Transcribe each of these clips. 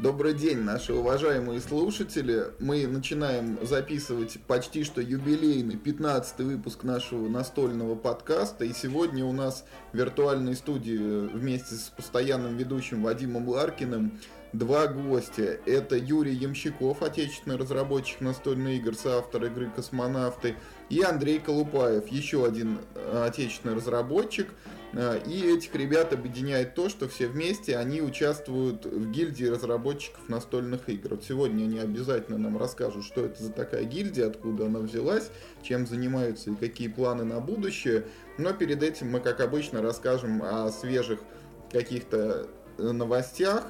Добрый день, наши уважаемые слушатели. Мы начинаем записывать почти что юбилейный 15 выпуск нашего настольного подкаста. И сегодня у нас в виртуальной студии вместе с постоянным ведущим Вадимом Ларкиным два гостя. Это Юрий Ямщиков, отечественный разработчик настольных игр, соавтор игры «Космонавты», и Андрей Колупаев, еще один э, отечественный разработчик. Э, и этих ребят объединяет то, что все вместе они участвуют в гильдии разработчиков настольных игр. Вот сегодня они обязательно нам расскажут, что это за такая гильдия, откуда она взялась, чем занимаются и какие планы на будущее. Но перед этим мы, как обычно, расскажем о свежих каких-то э, новостях,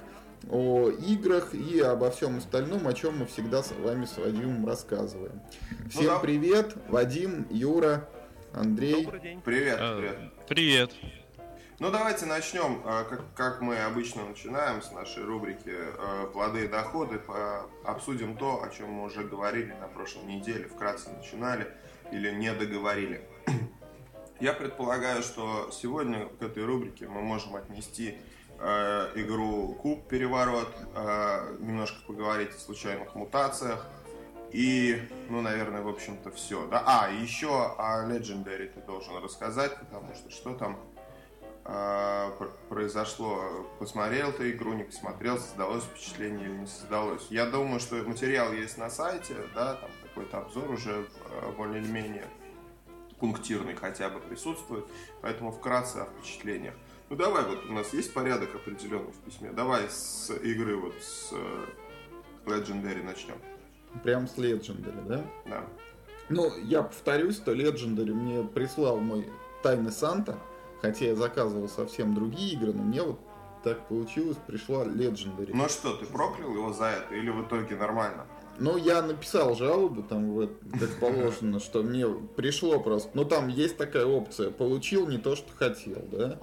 о играх и обо всем остальном, о чем мы всегда с вами с Вадимом рассказываем. Всем ну, да. привет, Вадим, Юра, Андрей. Добрый день. Привет, а, привет. Привет. Ну давайте начнем, а, как, как мы обычно начинаем с нашей рубрики а, «Плоды и доходы». Обсудим то, о чем мы уже говорили на прошлой неделе, вкратце начинали или не договорили. Я предполагаю, что сегодня к этой рубрике мы можем отнести э, игру Куб Переворот, э, немножко поговорить о случайных мутациях. И, ну, наверное, в общем-то, все. Да? А, еще о Legendary ты должен рассказать, потому что что там э, произошло. Посмотрел ты игру, не посмотрел, создалось впечатление или не создалось. Я думаю, что материал есть на сайте, да, там какой-то обзор уже э, более или менее пунктирный хотя бы присутствует, поэтому вкратце о впечатлениях. Ну давай, вот у нас есть порядок определенный в письме. Давай с игры вот с э, Legendary начнем. Прям с Legendary, да? Да. Ну, я повторюсь, что Legendary мне прислал мой Тайный Санта, хотя я заказывал совсем другие игры, но мне вот так получилось, пришла Legendary. Ну что, ты проклял его за это или в итоге нормально? Ну, я написал жалобу, там, как положено, что мне пришло просто. Ну, там есть такая опция, получил не то, что хотел, да?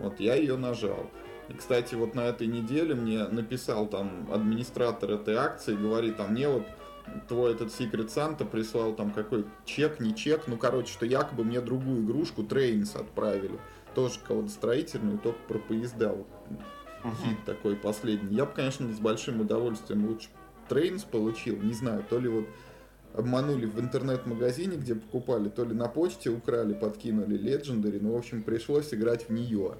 Вот я ее нажал. И, кстати, вот на этой неделе мне написал там администратор этой акции, говорит, а мне вот твой этот Secret Santa прислал там какой чек, не чек, ну, короче, что якобы мне другую игрушку Trains отправили. Тоже кого-то строительную, только про поезда. Вот, uh-huh. Хит такой последний. Я бы, конечно, с большим удовольствием лучше Trains получил, не знаю, то ли вот обманули в интернет-магазине, где покупали, то ли на почте украли, подкинули Legendary, ну, в общем, пришлось играть в нее.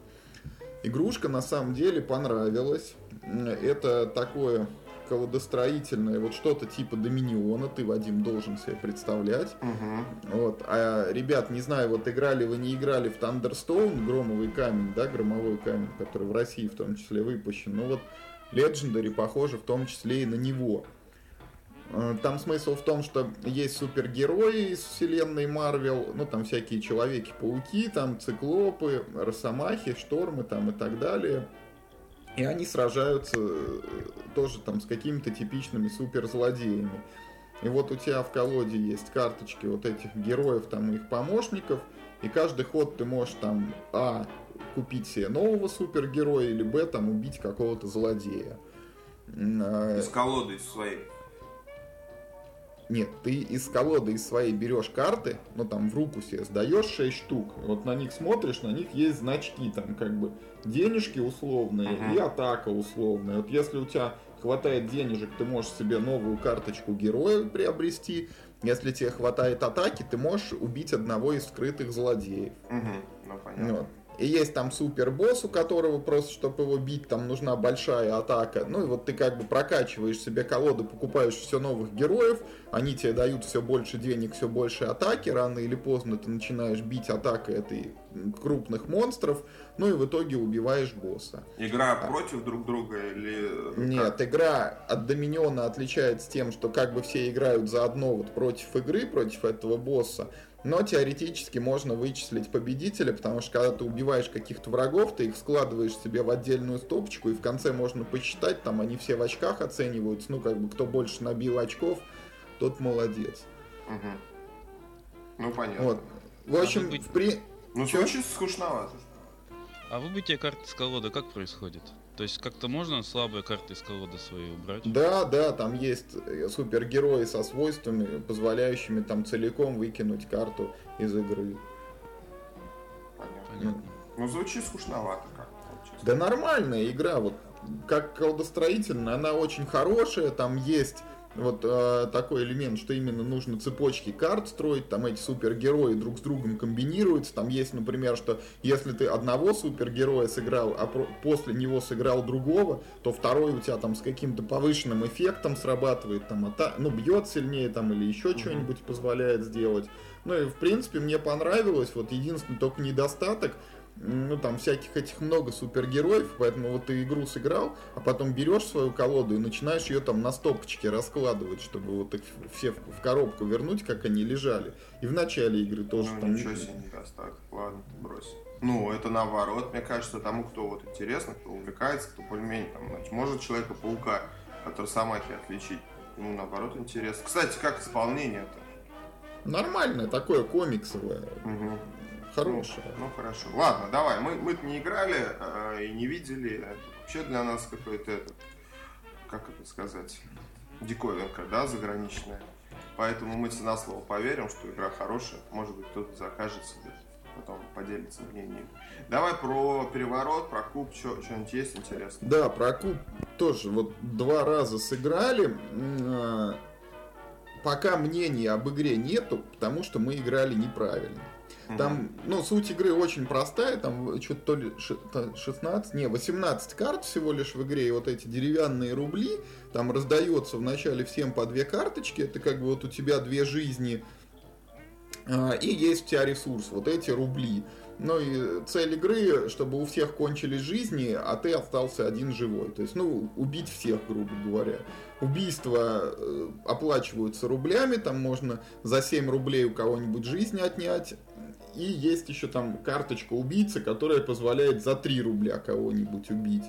Игрушка на самом деле понравилась. Это такое колодостроительное, вот что-то типа Доминиона, ты, Вадим, должен себе представлять. Угу. Вот. А, ребят, не знаю, вот играли вы, не играли в Thunderstone, громовый камень, да, громовой камень, который в России в том числе выпущен. Ну вот Legendary похоже в том числе и на него. Э, там смысл в том, что есть супергерои из вселенной Марвел, ну там всякие Человеки-пауки, там Циклопы, Росомахи, Штормы там и так далее. И они сражаются э, тоже там с какими-то типичными суперзлодеями. И вот у тебя в колоде есть карточки вот этих героев, там их помощников, и каждый ход ты можешь там, а, купить себе нового супергероя, или б, там, убить какого-то злодея. А, из колоды своей. Нет, ты из колоды из своей берешь карты, ну там в руку себе сдаешь 6 штук, вот на них смотришь, на них есть значки, там как бы денежки условные uh-huh. и атака условная. Вот если у тебя хватает денежек, ты можешь себе новую карточку героя приобрести. Если тебе хватает атаки, ты можешь убить одного из скрытых злодеев. Uh-huh. Ну, понятно. Вот. И есть там супер босс, у которого просто, чтобы его бить, там нужна большая атака. Ну и вот ты как бы прокачиваешь себе колоду, покупаешь все новых героев, они тебе дают все больше денег, все больше атаки. Рано или поздно ты начинаешь бить атакой этой крупных монстров, ну и в итоге убиваешь босса. Игра а, против друг друга или... Нет, как? игра от Доминиона отличается тем, что как бы все играют заодно вот против игры, против этого босса, но теоретически можно вычислить победителя, потому что когда ты убиваешь каких-то врагов, ты их складываешь себе в отдельную стопочку, и в конце можно посчитать, там они все в очках оцениваются, ну как бы кто больше набил очков, тот молодец. Угу. Ну понятно. Вот. В общем, в при... Ну, звучит скучновато. А выбытие карты с колоды как происходит? То есть как-то можно слабые карты из колоды свои убрать? Да, да, там есть э, супергерои со свойствами, позволяющими там целиком выкинуть карту из игры. Понятно. Ну, звучит скучновато как Да нормальная игра, вот как колдостроительная, она очень хорошая, там есть вот э, такой элемент, что именно нужно цепочки карт строить, там эти супергерои друг с другом комбинируются, там есть, например, что если ты одного супергероя сыграл, а про- после него сыграл другого, то второй у тебя там с каким-то повышенным эффектом срабатывает, там, ата- ну, бьет сильнее там или еще mm-hmm. что-нибудь позволяет сделать. Ну и в принципе мне понравилось, вот единственный только недостаток, ну там всяких этих много супергероев, поэтому вот ты игру сыграл, а потом берешь свою колоду и начинаешь ее там на стопочке раскладывать, чтобы вот их все в, в коробку вернуть, как они лежали. И в начале игры тоже ну, там... ничего себе недостаток, ладно, брось. Ну, это наоборот, мне кажется, тому, кто вот интересно, кто увлекается, кто более-менее там, значит, может Человека-паука от Росомахи отличить. Ну, наоборот, интересно. Кстати, как исполнение-то? Нормальное такое комиксовое. Угу. Хорошее. Ну, ну хорошо. Ладно, давай. Мы, мы не играли э, и не видели. Это вообще для нас какой-то этот, как это сказать, диковинка, да, заграничная. Поэтому мы на слово поверим, что игра хорошая. Может быть, кто-то закажет себе, потом поделится мнением. Давай про переворот, про куб, что, что-нибудь есть интересное? Да, про куб тоже. Вот два раза сыграли. Пока мнений об игре нету, потому что мы играли неправильно. Там, ну, суть игры очень простая, там что-то то ли 16, не, 18 карт всего лишь в игре, и вот эти деревянные рубли, там раздается вначале всем по две карточки, это как бы вот у тебя две жизни, а, и есть у тебя ресурс, вот эти рубли. Ну и цель игры, чтобы у всех кончились жизни, а ты остался один живой. То есть, ну, убить всех, грубо говоря. Убийства э, оплачиваются рублями, там можно за 7 рублей у кого-нибудь жизни отнять. И есть еще там карточка убийцы, которая позволяет за 3 рубля кого-нибудь убить.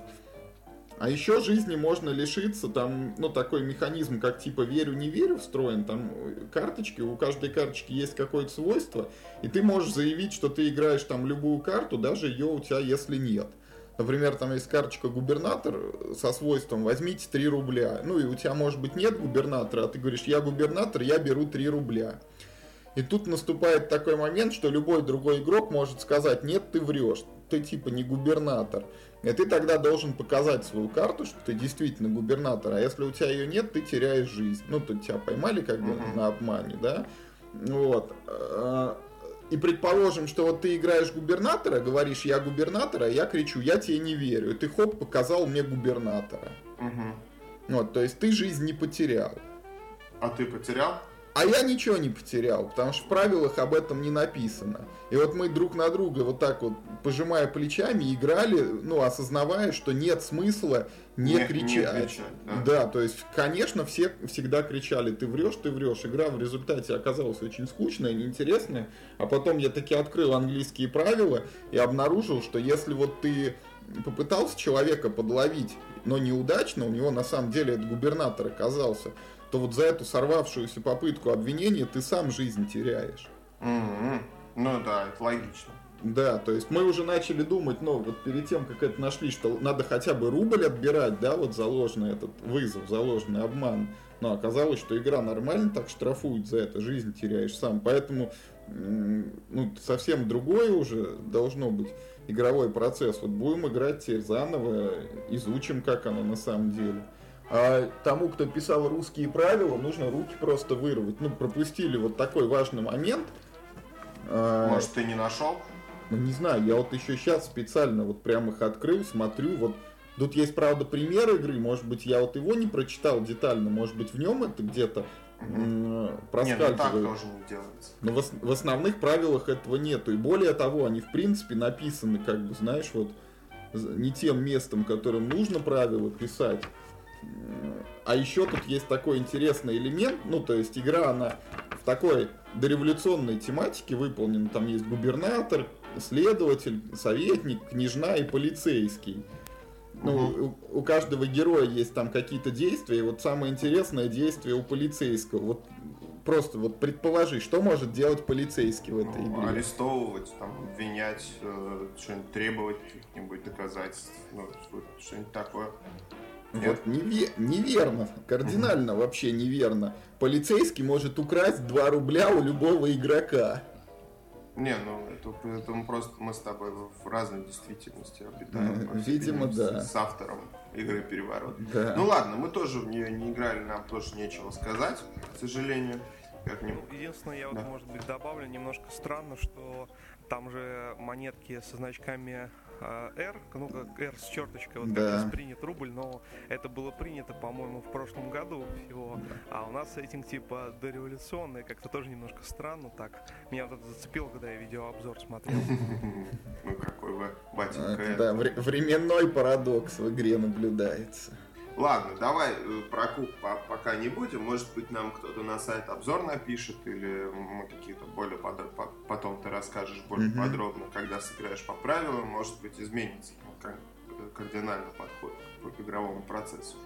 А еще жизни можно лишиться, там, ну, такой механизм, как типа верю-не верю встроен, там карточки, у каждой карточки есть какое-то свойство, и ты можешь заявить, что ты играешь там любую карту, даже ее у тебя, если нет. Например, там есть карточка губернатор со свойством возьмите 3 рубля. Ну и у тебя может быть нет губернатора, а ты говоришь, я губернатор, я беру 3 рубля. И тут наступает такой момент, что любой другой игрок может сказать, нет, ты врешь, ты типа не губернатор. И ты тогда должен показать свою карту, что ты действительно губернатор. А если у тебя ее нет, ты теряешь жизнь. Ну, тут тебя поймали как бы uh-huh. на обмане, да? Вот. А, и предположим, что вот ты играешь губернатора, говоришь, я губернатор, а я кричу, я тебе не верю. И ты хоп, показал мне губернатора. Угу. Вот, то есть ты жизнь не потерял. А ты потерял? А я ничего не потерял, потому что в правилах об этом не написано. И вот мы друг на друга вот так вот, пожимая плечами, играли, ну, осознавая, что нет смысла не, не кричать. Не кричать да? да, то есть, конечно, все всегда кричали, ты врешь, ты врешь. Игра в результате оказалась очень скучная, неинтересная. А потом я таки открыл английские правила и обнаружил, что если вот ты попытался человека подловить, но неудачно, у него на самом деле этот губернатор оказался, то вот за эту сорвавшуюся попытку обвинения ты сам жизнь теряешь. Mm-hmm. Ну да, это логично. Да, то есть мы уже начали думать, ну, вот перед тем, как это нашли, что надо хотя бы рубль отбирать, да, вот заложенный этот вызов, заложенный обман. Но оказалось, что игра нормально так штрафует за это, жизнь теряешь сам. Поэтому, ну, совсем другое уже должно быть игровой процесс. Вот будем играть теперь заново, изучим, как оно на самом деле. А тому, кто писал русские правила, нужно руки просто вырвать. Ну, пропустили вот такой важный момент. А, Может, ты не нашел? Ну, не знаю, я вот еще сейчас специально вот прям их открыл, смотрю, вот Тут есть, правда, пример игры, может быть, я вот его не прочитал детально, может быть, в нем это где-то проскальзывает. Нет, ну так тоже не делается. Но в, в основных правилах этого нету. И более того, они, в принципе, написаны, как бы, знаешь, вот не тем местом, которым нужно правила писать. А еще тут есть такой интересный элемент, ну, то есть игра, она в такой дореволюционной тематике выполнена. Там есть губернатор, следователь, советник, княжна и полицейский. Ну, у, у каждого героя есть там какие-то действия, и вот самое интересное действие у полицейского. Вот просто вот предположи, что может делать полицейский в этой ну, игре? Арестовывать, там, обвинять, э, что-нибудь требовать каких-нибудь доказательств, ну, что-нибудь такое. Вот неве- неверно, кардинально вообще неверно. Полицейский может украсть 2 рубля у любого игрока. Не, ну это, это мы просто мы с тобой в разной действительности обитаем. Видимо, да. С, с автором игры Переворот. Да. Ну ладно, мы тоже в нее не играли, нам тоже нечего сказать, к сожалению. Как ну, единственное, я вот, может быть, добавлю немножко странно, что там же монетки со значками R, ну как R с черточкой, вот да. как принят рубль, но это было принято, по-моему, в прошлом году всего. Да. А у нас сеттинг типа дореволюционный, как-то тоже немножко странно так. Меня вот это зацепило, когда я видеообзор смотрел. Ну какой вы батенька. Да, временной парадокс в игре наблюдается. Ладно, давай э, про куб пока не будем. Может быть, нам кто-то на сайт обзор напишет, или мы какие-то более подробно, потом ты расскажешь более mm-hmm. подробно, когда сыграешь по правилам, может быть, изменится ну, кардинально подход к игровому процессу.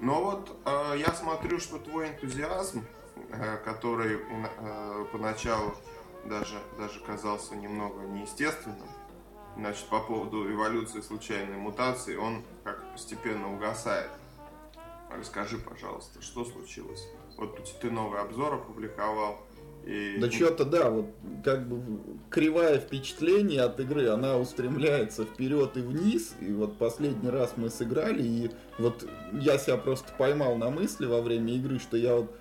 Но вот э, я смотрю, что твой энтузиазм, э, который э, поначалу даже, даже казался немного неестественным, значит, по поводу эволюции случайной мутации, он как постепенно угасает. Расскажи, пожалуйста, что случилось? Вот ты новый обзор опубликовал. И... Да что-то да, вот как бы кривая впечатление от игры, она устремляется вперед и вниз. И вот последний раз мы сыграли, и вот я себя просто поймал на мысли во время игры, что я вот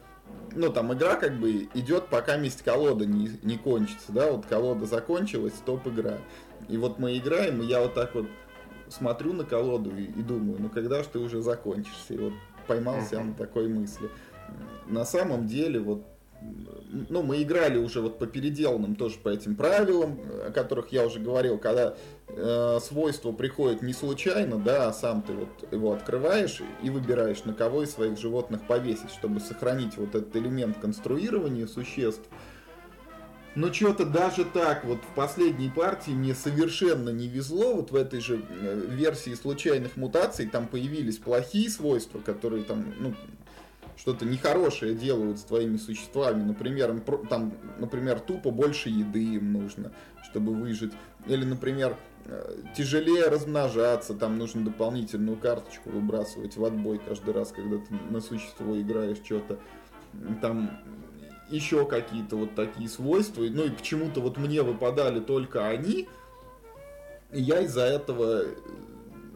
ну, там игра как бы идет, пока месть колода не, не кончится, да, вот колода закончилась, стоп игра. И вот мы играем, и я вот так вот смотрю на колоду и, и думаю, ну когда же ты уже закончишься? И вот поймался uh-huh. на такой мысли. На самом деле, вот ну, мы играли уже вот по переделанным тоже по этим правилам, о которых я уже говорил, когда э, свойство приходит не случайно, да, а сам ты вот его открываешь и выбираешь, на кого из своих животных повесить, чтобы сохранить вот этот элемент конструирования существ. Но что-то даже так, вот в последней партии мне совершенно не везло, вот в этой же э, версии случайных мутаций там появились плохие свойства, которые там, ну, что-то нехорошее делают с твоими существами. Например, там, например, тупо больше еды им нужно, чтобы выжить. Или, например, э, тяжелее размножаться, там нужно дополнительную карточку выбрасывать в отбой каждый раз, когда ты на существо играешь что-то. Там еще какие-то вот такие свойства. Ну и почему-то вот мне выпадали только они. И я из-за этого э,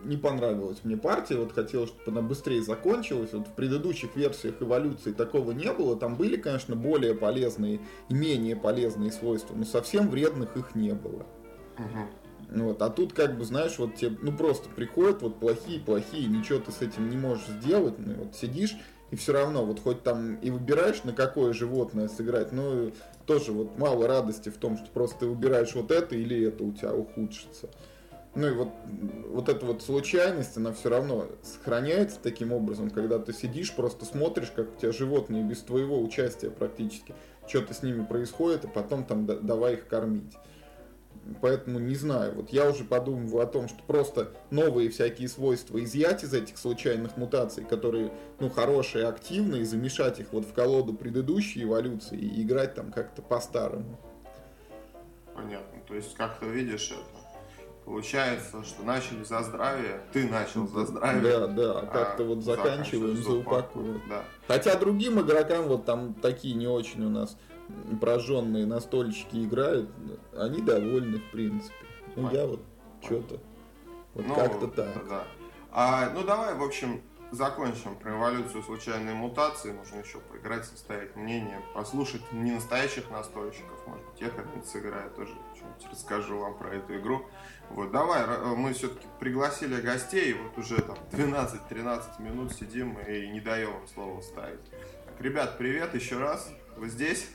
не понравилась мне партия, вот хотел, чтобы она быстрее закончилась. Вот в предыдущих версиях эволюции такого не было. Там были, конечно, более полезные и менее полезные свойства, но совсем вредных их не было. Угу. Вот, а тут, как бы, знаешь, вот тебе, ну просто приходят вот плохие-плохие, ничего ты с этим не можешь сделать, ну вот сидишь и все равно, вот хоть там и выбираешь, на какое животное сыграть, но тоже вот мало радости в том, что просто ты выбираешь вот это или это у тебя ухудшится. Ну и вот, вот эта вот случайность, она все равно сохраняется таким образом, когда ты сидишь, просто смотришь, как у тебя животные без твоего участия практически, что-то с ними происходит, и потом там давай их кормить. Поэтому не знаю, вот я уже подумываю о том, что просто новые всякие свойства изъять из этих случайных мутаций, которые, ну, хорошие, активные, замешать их вот в колоду предыдущей эволюции и играть там как-то по-старому. Понятно. То есть, как ты видишь это, Получается, что начали за здравие, ты начал за здравие. Да, да, а как-то вот заканчиваем за упаковку. Да. Хотя другим игрокам вот там такие не очень у нас прожженные настольщики играют, они довольны, в принципе. Ну, я вот что-то, вот ну, как-то так. Да. А, ну, давай, в общем, закончим про эволюцию случайной мутации. Нужно еще поиграть, составить мнение, послушать не настоящих настольщиков, может быть, я как-нибудь сыграю тоже, что-нибудь расскажу вам про эту игру. Вот, давай, мы все-таки пригласили гостей, вот уже там 12-13 минут сидим и не даем им слово ставить. Так, ребят, привет еще раз. Вы здесь?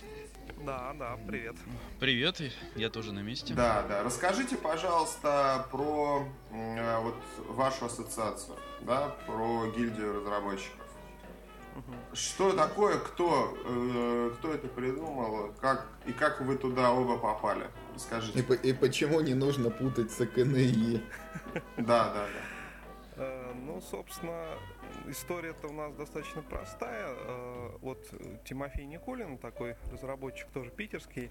Да, да, привет. Привет, я тоже на месте. Да, да. Расскажите, пожалуйста, про э, вот вашу ассоциацию, да, про гильдию разработчиков. Угу. Что такое, кто, э, кто это придумал, как и как вы туда оба попали? Расскажите. И, и почему не нужно путать с КНИ? Да, да, да. Э, ну, собственно, история-то у нас достаточно простая. Э, вот Тимофей Никулин, такой разработчик тоже питерский.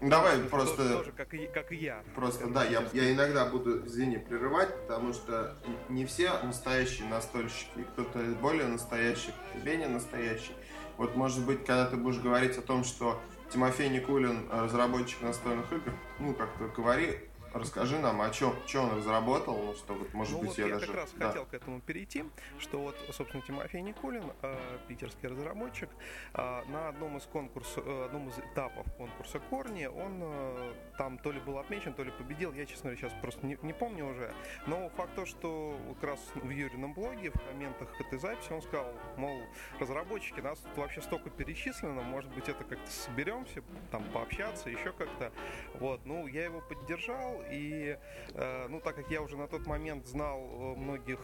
Давай тоже, просто... Тоже, как, и, как и я. Просто, да, я, я иногда буду, извини, прерывать, потому что не все настоящие настольщики, кто-то более настоящий, кто менее настоящий. Вот, может быть, когда ты будешь говорить о том, что Тимофей Никулин, разработчик настольных игр. Ну, как-то говори, Расскажи нам, о чем, что он разработал, ну, что вот, может ну, быть, вот я, я даже... как раз да. хотел к этому перейти, что вот, собственно, Тимофей Никулин, э, питерский разработчик, э, на одном из конкурсов, э, одном из этапов конкурса Корни, он э, там то ли был отмечен, то ли победил, я, честно говоря, сейчас просто не, не помню уже, но факт то, что как раз в Юрином блоге, в комментах к этой записи, он сказал, мол, разработчики, нас тут вообще столько перечислено, может быть, это как-то соберемся, там, пообщаться, еще как-то, вот, ну, я его поддержал, и, э, ну, так как я уже на тот момент знал э, многих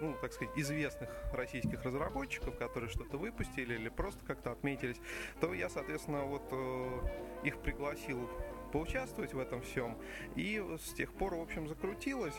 ну, так сказать, известных российских разработчиков, которые что-то выпустили или просто как-то отметились, то я, соответственно, вот э, их пригласил поучаствовать в этом всем. И с тех пор, в общем, закрутилось.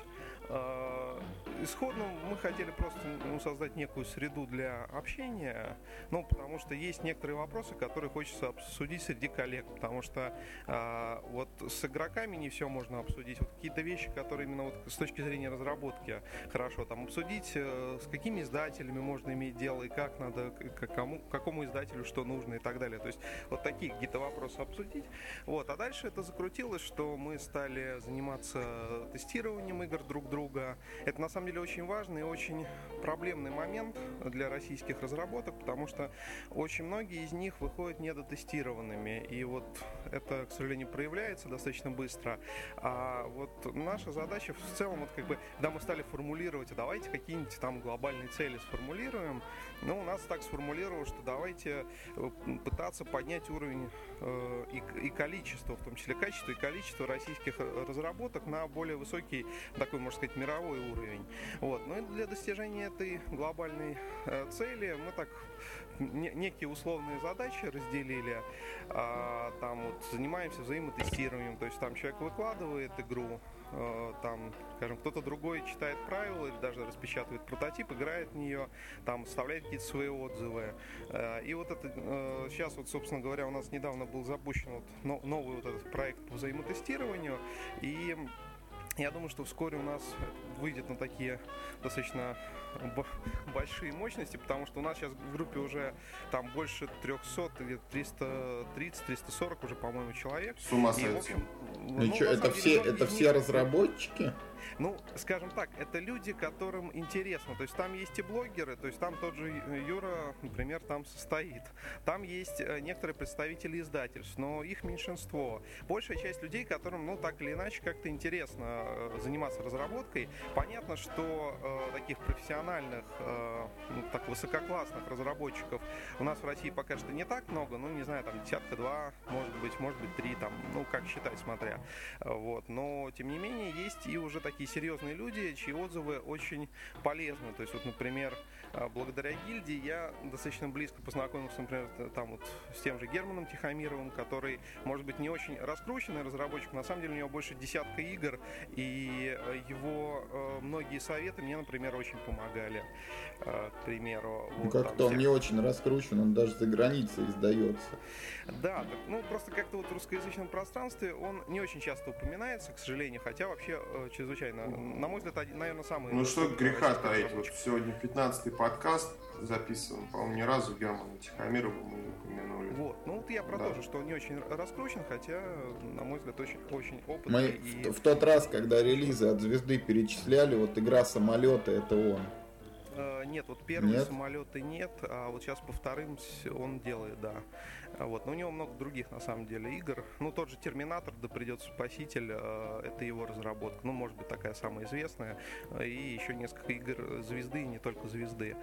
Э, исходно мы хотели просто ну, создать некую среду для общения, ну, потому что есть некоторые вопросы, которые хочется обсудить среди коллег, потому что э, вот с игроками не все можно обсудить. Вот какие-то вещи, которые именно вот с точки зрения разработки хорошо там обсудить, э, с какими издателями можно иметь дело и как надо, к кому, какому издателю что нужно и так далее. То есть вот такие какие-то вопросы обсудить. Вот. А дальше это закрутилось, что мы стали заниматься тестированием игр друг друга друга. Это на самом деле очень важный и очень проблемный момент для российских разработок, потому что очень многие из них выходят недотестированными. И вот это, к сожалению, проявляется достаточно быстро. А вот наша задача в целом, вот как бы, когда мы стали формулировать, а давайте какие-нибудь там глобальные цели сформулируем, ну, у нас так сформулировалось, что давайте э, пытаться поднять уровень э, и, и количество, в том числе качество и количество российских э, разработок на более высокий, такой, можно сказать, мировой уровень. Вот. Но ну для достижения этой глобальной э, цели мы так не, некие условные задачи разделили. А, там вот занимаемся взаимотестированием, то есть там человек выкладывает игру, Э, там, скажем, кто-то другой читает правила или даже распечатывает прототип, играет в нее, там, вставляет какие-то свои отзывы. Э, и вот это сейчас вот, собственно говоря, у нас недавно был запущен вот новый вот этот проект по взаимотестированию, и я думаю, что вскоре у нас выйдет на такие достаточно большие мощности, потому что у нас сейчас в группе уже там больше 300 или 330-340 уже, по-моему, человек. С ума сойти. Ну, ну, что, это все, это все разработчики? Ну, скажем так, это люди, которым интересно. То есть там есть и блогеры, то есть там тот же Юра, например, там состоит. Там есть э, некоторые представители издательств, но их меньшинство. Большая часть людей, которым, ну, так или иначе, как-то интересно э, заниматься разработкой. Понятно, что э, таких профессиональных, э, ну, так высококлассных разработчиков у нас в России пока что не так много, ну, не знаю, там десятка-два, может быть, может быть, три, там, ну, как считать, смотря. Вот. Но, тем не менее, есть и уже такие серьезные люди, чьи отзывы очень полезны. То есть, вот, например, благодаря гильдии я достаточно близко познакомился, например, там вот с тем же Германом Тихомировым, который, может быть, не очень раскрученный разработчик, на самом деле у него больше десятка игр, и э, его э, многие советы мне, например, очень помогали, э, к примеру. Ну, вот, как-то он всех... не очень раскручен, он даже за границей издается. Да, так, ну просто как-то вот в русскоязычном пространстве он не очень часто упоминается, к сожалению, хотя вообще чрезвычайно чрезвычайно. На мой взгляд, наверное, самый... Ну что греха таить, вот сегодня 15-й подкаст записан, по-моему, ни разу Германа Тихомирова мы не упомянули. Вот, ну вот я про да. то же, что он не очень раскручен, хотя, на мой взгляд, очень, очень опытный. Мы и... в, в тот раз, когда релизы от звезды перечисляли, вот игра самолета, это он. Э, нет, вот первые нет? самолеты нет, а вот сейчас по вторым он делает, да. Вот. Но у него много других, на самом деле, игр. Ну, тот же Терминатор, да придет Спаситель, э, это его разработка. Ну, может быть, такая самая известная. И еще несколько игр Звезды, и не только Звезды.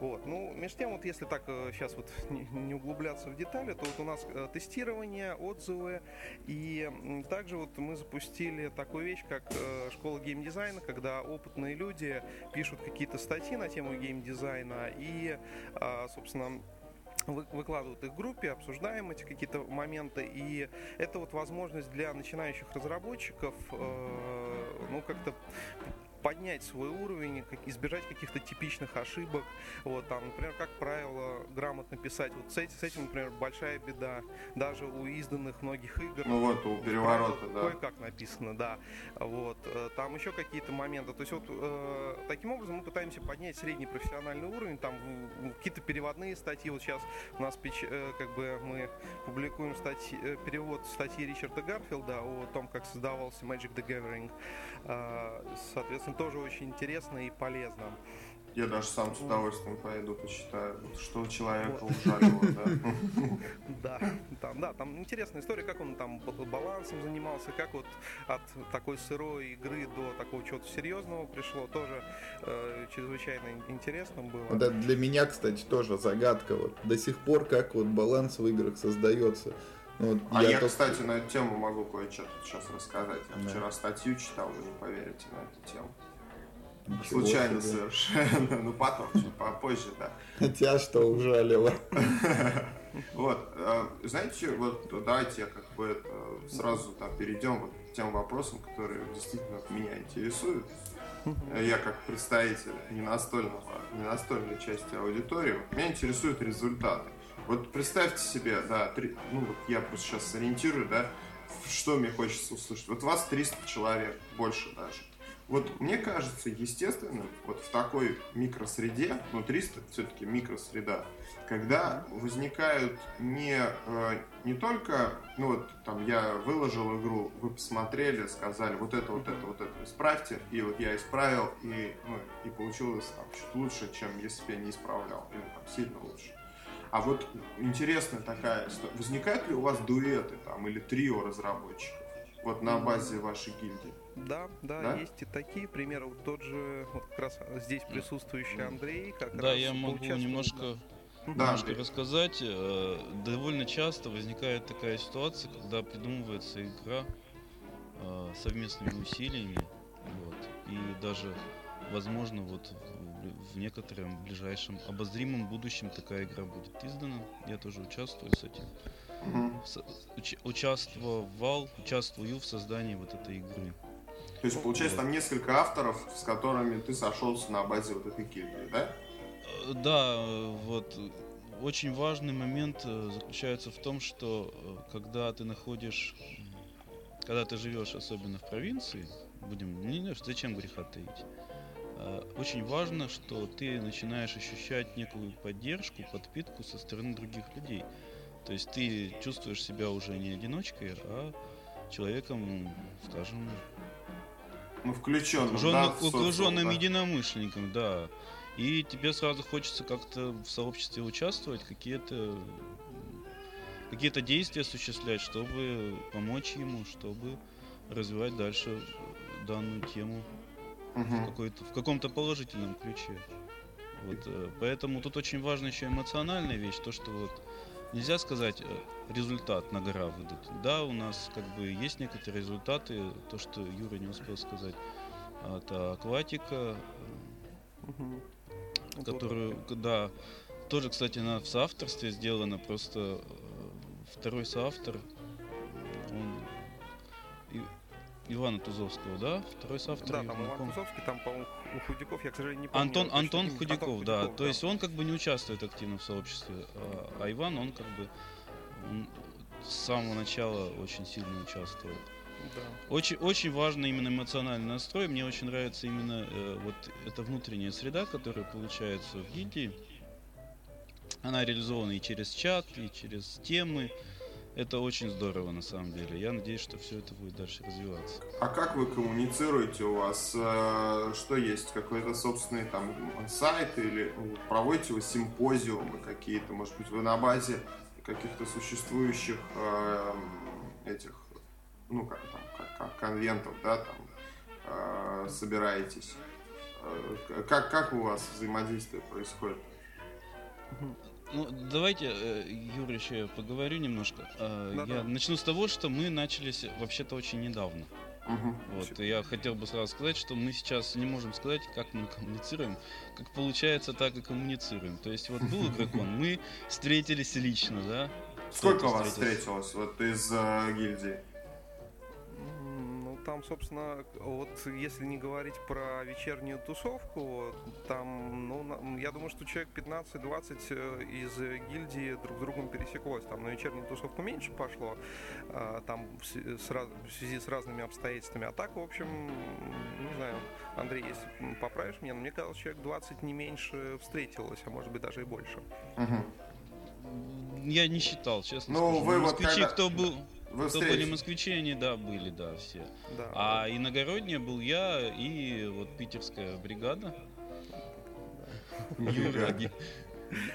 Вот. Ну, между тем, вот если так сейчас э, вот не, углубляться в детали, то вот у нас э, тестирование, отзывы. И также вот мы запустили такую вещь, как школа геймдизайна, когда опытные люди пишут какие-то статьи на тему геймдизайна и, собственно, выкладывают их в группе, обсуждаем эти какие-то моменты, и это вот возможность для начинающих разработчиков, э, ну, как-то поднять свой уровень, как, избежать каких-то типичных ошибок. Вот, там, например, как правило, грамотно писать. Вот с, этим, с этим, например, большая беда. Даже у изданных многих игр. Ну вот, у переворота, да. Кое-как написано, да. Вот, э, там еще какие-то моменты. То есть вот э, таким образом мы пытаемся поднять средний профессиональный уровень. Там какие-то переводные статьи. Вот сейчас у нас э, как бы мы публикуем статьи, э, перевод статьи Ричарда Гарфилда о том, как создавался Magic the Gathering. Э, соответственно, тоже очень интересно и полезно. Я даже сам с удовольствием пойду почитаю, что человека ужалило, да. Да, там, да, там интересная история, как он там балансом занимался, как вот от такой сырой игры до такого чего-то серьезного пришло, тоже э, чрезвычайно интересно было. Да, для меня, кстати, тоже загадка. Вот до сих пор, как вот баланс в играх создается. Вот а я, я, кстати, на эту тему могу кое-что сейчас рассказать. Я да. вчера статью читал, вы не поверите на эту тему. Ничего Случайно себе. совершенно. Ну потом, чуть попозже, да. Хотя что ужалило. Вот, э, знаете, вот давайте я как бы это, сразу там перейдем вот к тем вопросам, которые действительно меня интересуют. Я как представитель не настольного, не настольной части аудитории, меня интересуют результаты. Вот представьте себе, да, три, ну вот я просто сейчас сориентирую, да, что мне хочется услышать. Вот вас 300 человек, больше даже. Вот мне кажется естественным вот в такой микросреде, ну 300 все-таки микросреда, когда возникают не, э, не только, ну вот там я выложил игру, вы посмотрели, сказали вот это, вот это, вот это исправьте, и вот я исправил, и, ну, и получилось там чуть лучше, чем если бы я не исправлял, или там сильно лучше. А вот интересная такая история. Возникают ли у вас дуэты там или трио разработчиков? Вот на базе вашей гильдии? Да, да, да, есть и такие примеры. Вот тот же, вот как раз здесь присутствующий Андрей, как да, раз я могу немножко, да. немножко рассказать. Э, довольно часто возникает такая ситуация, когда придумывается игра э, совместными усилиями, вот, и даже, возможно, вот в некотором ближайшем обозримом будущем такая игра будет издана. Я тоже участвую с этим. Угу. Уч- участвовал, участвую в создании вот этой игры. То есть, получается, там несколько авторов, с которыми ты сошелся на базе вот этой гильдии, да? Э, да, вот очень важный момент э, заключается в том, что э, когда ты находишь, когда ты живешь особенно в провинции, будем, не, зачем греха таить, очень важно, что ты начинаешь ощущать некую поддержку, подпитку со стороны других людей. То есть ты чувствуешь себя уже не одиночкой, а человеком, скажем, ну, включенным, окруженным, да, окруженным да. единомышленником, да. И тебе сразу хочется как-то в сообществе участвовать, какие-то какие-то действия осуществлять, чтобы помочь ему, чтобы развивать дальше данную тему угу. в, в каком-то положительном ключе. Вот, э, поэтому тут очень важна еще эмоциональная вещь, то, что вот нельзя сказать э, результат на гора выдать. Да, у нас как бы есть некоторые результаты, то, что Юра не успел сказать. Это акватика, угу. которую, да, тоже, кстати, она в соавторстве сделана, просто второй соавтор, он Ивана Тузовского, да? Второй соавтор. Да, там Иван Тузовский, там, по-моему, у Худяков, я, к сожалению, не помню. Антон, Антон точно, Худяков, Антон да. Худяков, То есть он как бы не участвует активно в сообществе, а, а Иван, он как бы он с самого начала очень сильно участвовал. Да. Очень, очень важно именно эмоциональный настрой. Мне очень нравится именно э, вот эта внутренняя среда, которая получается в гильдии. Она реализована и через чат, и через темы. Это очень здорово на самом деле. Я надеюсь, что все это будет дальше развиваться. А как вы коммуницируете? У вас э, что есть? Какой-то собственный там сайт или проводите вы симпозиумы какие-то? Может быть, вы на базе каких-то существующих э, этих, ну как там, как, как конвентов, да, там э, собираетесь? Как, как у вас взаимодействие происходит? Ну, давайте, э, Юра, еще я поговорю немножко. Э, да, я да. начну с того, что мы начались вообще-то очень недавно. Угу. Вот, и я хотел бы сразу сказать, что мы сейчас не можем сказать, как мы коммуницируем. Как получается, так и коммуницируем. То есть вот был игрокон, мы встретились лично, да? Сколько вас встретилось вот из э, гильдии? Там, собственно, вот если не говорить про вечернюю тусовку, там, ну, я думаю, что человек 15-20 э, из гильдии друг с другом пересеклось. Там на вечернюю тусовку меньше пошло, а, там в связи с разными обстоятельствами. А так, в общем, не знаю, Андрей, если поправишь меня, но мне казалось, человек 20 не меньше встретилось, а может быть даже и больше. Угу. Я не считал, честно ну, скажу. Вы Москвичи, вот когда... кто был... Вы Кто были москвичи, они, да, были, да, все. Да. А иногородние был я и вот питерская бригада. Юра.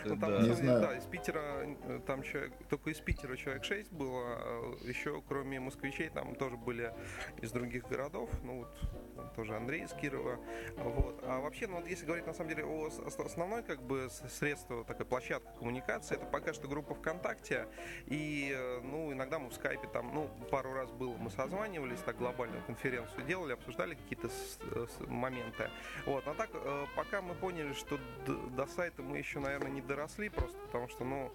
Ну, там, да. Не знаю. да, из Питера, э, там человек, только из Питера человек 6 было, а еще кроме москвичей там тоже были из других городов, ну вот тоже Андрей из Кирова. Вот. А вообще, ну вот если говорить на самом деле о основной как бы средство, такая площадка коммуникации, это пока что группа ВКонтакте. И, э, ну, иногда мы в скайпе там, ну, пару раз было, мы созванивались, так глобальную конференцию делали, обсуждали какие-то моменты. Вот. А так, э, пока мы поняли, что до сайта мы еще, наверное, не доросли, просто потому что, ну,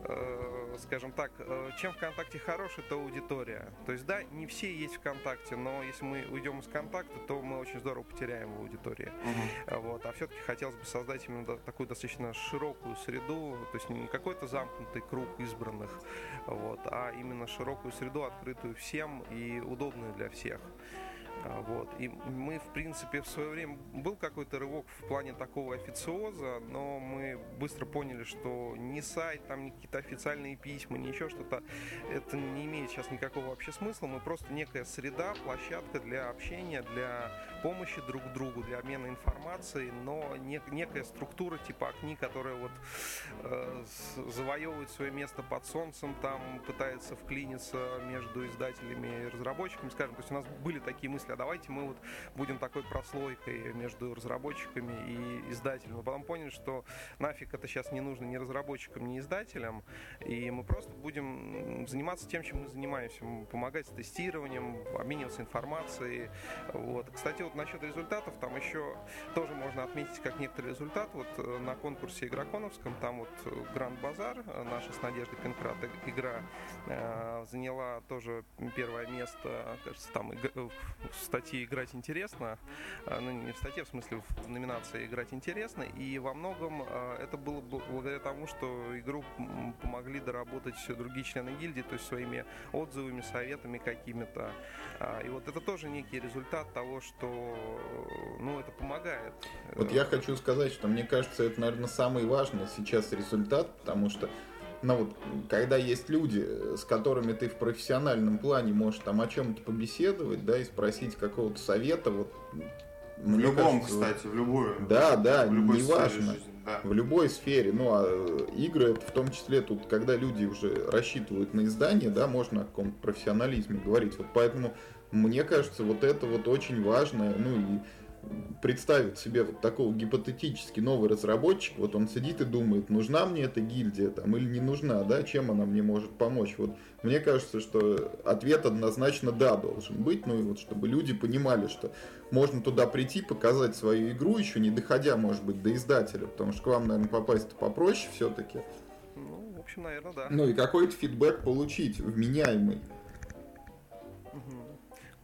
Э, скажем так, э, чем ВКонтакте хорош, это аудитория. То есть, да, не все есть ВКонтакте, но если мы уйдем из ВКонтакта, то мы очень здорово потеряем в аудитории. Uh-huh. Вот. А все-таки хотелось бы создать именно такую достаточно широкую среду, то есть не какой-то замкнутый круг избранных, вот, а именно широкую среду, открытую всем и удобную для всех. А, вот. И мы, в принципе, в свое время был какой-то рывок в плане такого официоза, но мы быстро поняли, что ни сайт, там ни какие-то официальные письма, ни еще что-то, это не имеет сейчас никакого вообще смысла. Мы просто некая среда, площадка для общения, для помощи друг другу, для обмена информацией, но не, некая структура типа ОКНИ, которая вот э, завоевывает свое место под солнцем, там пытается вклиниться между издателями и разработчиками, скажем. То есть у нас были такие мысли, давайте мы вот будем такой прослойкой между разработчиками и издателем. Мы потом поняли, что нафиг это сейчас не нужно ни разработчикам, ни издателям, и мы просто будем заниматься тем, чем мы занимаемся, помогать с тестированием, обмениваться информацией. Вот. Кстати, вот насчет результатов, там еще тоже можно отметить как некоторый результат. Вот э, на конкурсе игроконовском, там вот э, Гранд Базар, э, наша с Надеждой Пинкрат игра э, заняла тоже первое место, кажется, там статье «Играть интересно», ну не в статье, в смысле в номинации «Играть интересно», и во многом это было благодаря тому, что игру помогли доработать другие члены гильдии, то есть своими отзывами, советами какими-то. А, и вот это тоже некий результат того, что ну, это помогает. Вот я хочу сказать, что мне кажется, это, наверное, самый важный сейчас результат, потому что ну вот, когда есть люди, с которыми ты в профессиональном плане можешь там о чем-то побеседовать, да, и спросить какого-то совета, вот в любом, кажется, кстати, в любую. Да, да, неважно. Да. В любой сфере. Ну, а э, игры, это в том числе, тут, когда люди уже рассчитывают на издание, да, можно о каком-то профессионализме говорить. Вот поэтому мне кажется, вот это вот очень важно, ну и представить себе вот такого гипотетически новый разработчик, вот он сидит и думает, нужна мне эта гильдия там или не нужна, да, чем она мне может помочь. Вот мне кажется, что ответ однозначно да должен быть, ну и вот чтобы люди понимали, что можно туда прийти, показать свою игру, еще не доходя, может быть, до издателя, потому что к вам, наверное, попасть попроще все-таки. Ну, в общем, наверное, да. Ну и какой-то фидбэк получить, вменяемый.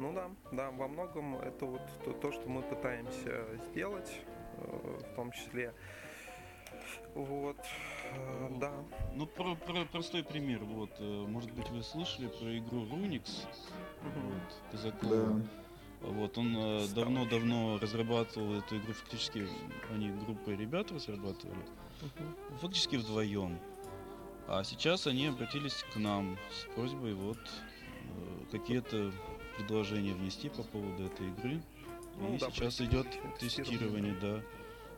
Ну да, да, во многом это вот то, то что мы пытаемся сделать, э, в том числе. Вот, э, да. Ну, про, про, простой пример. Вот, э, может быть, вы слышали про игру Runix? Вот, Казакова. Да. Вот, он давно-давно разрабатывал эту игру, фактически они группой ребят разрабатывали, угу. фактически вдвоем. А сейчас они обратились к нам с просьбой вот какие-то предложение внести по поводу этой игры. Ну, и да, сейчас идет тестирование, да.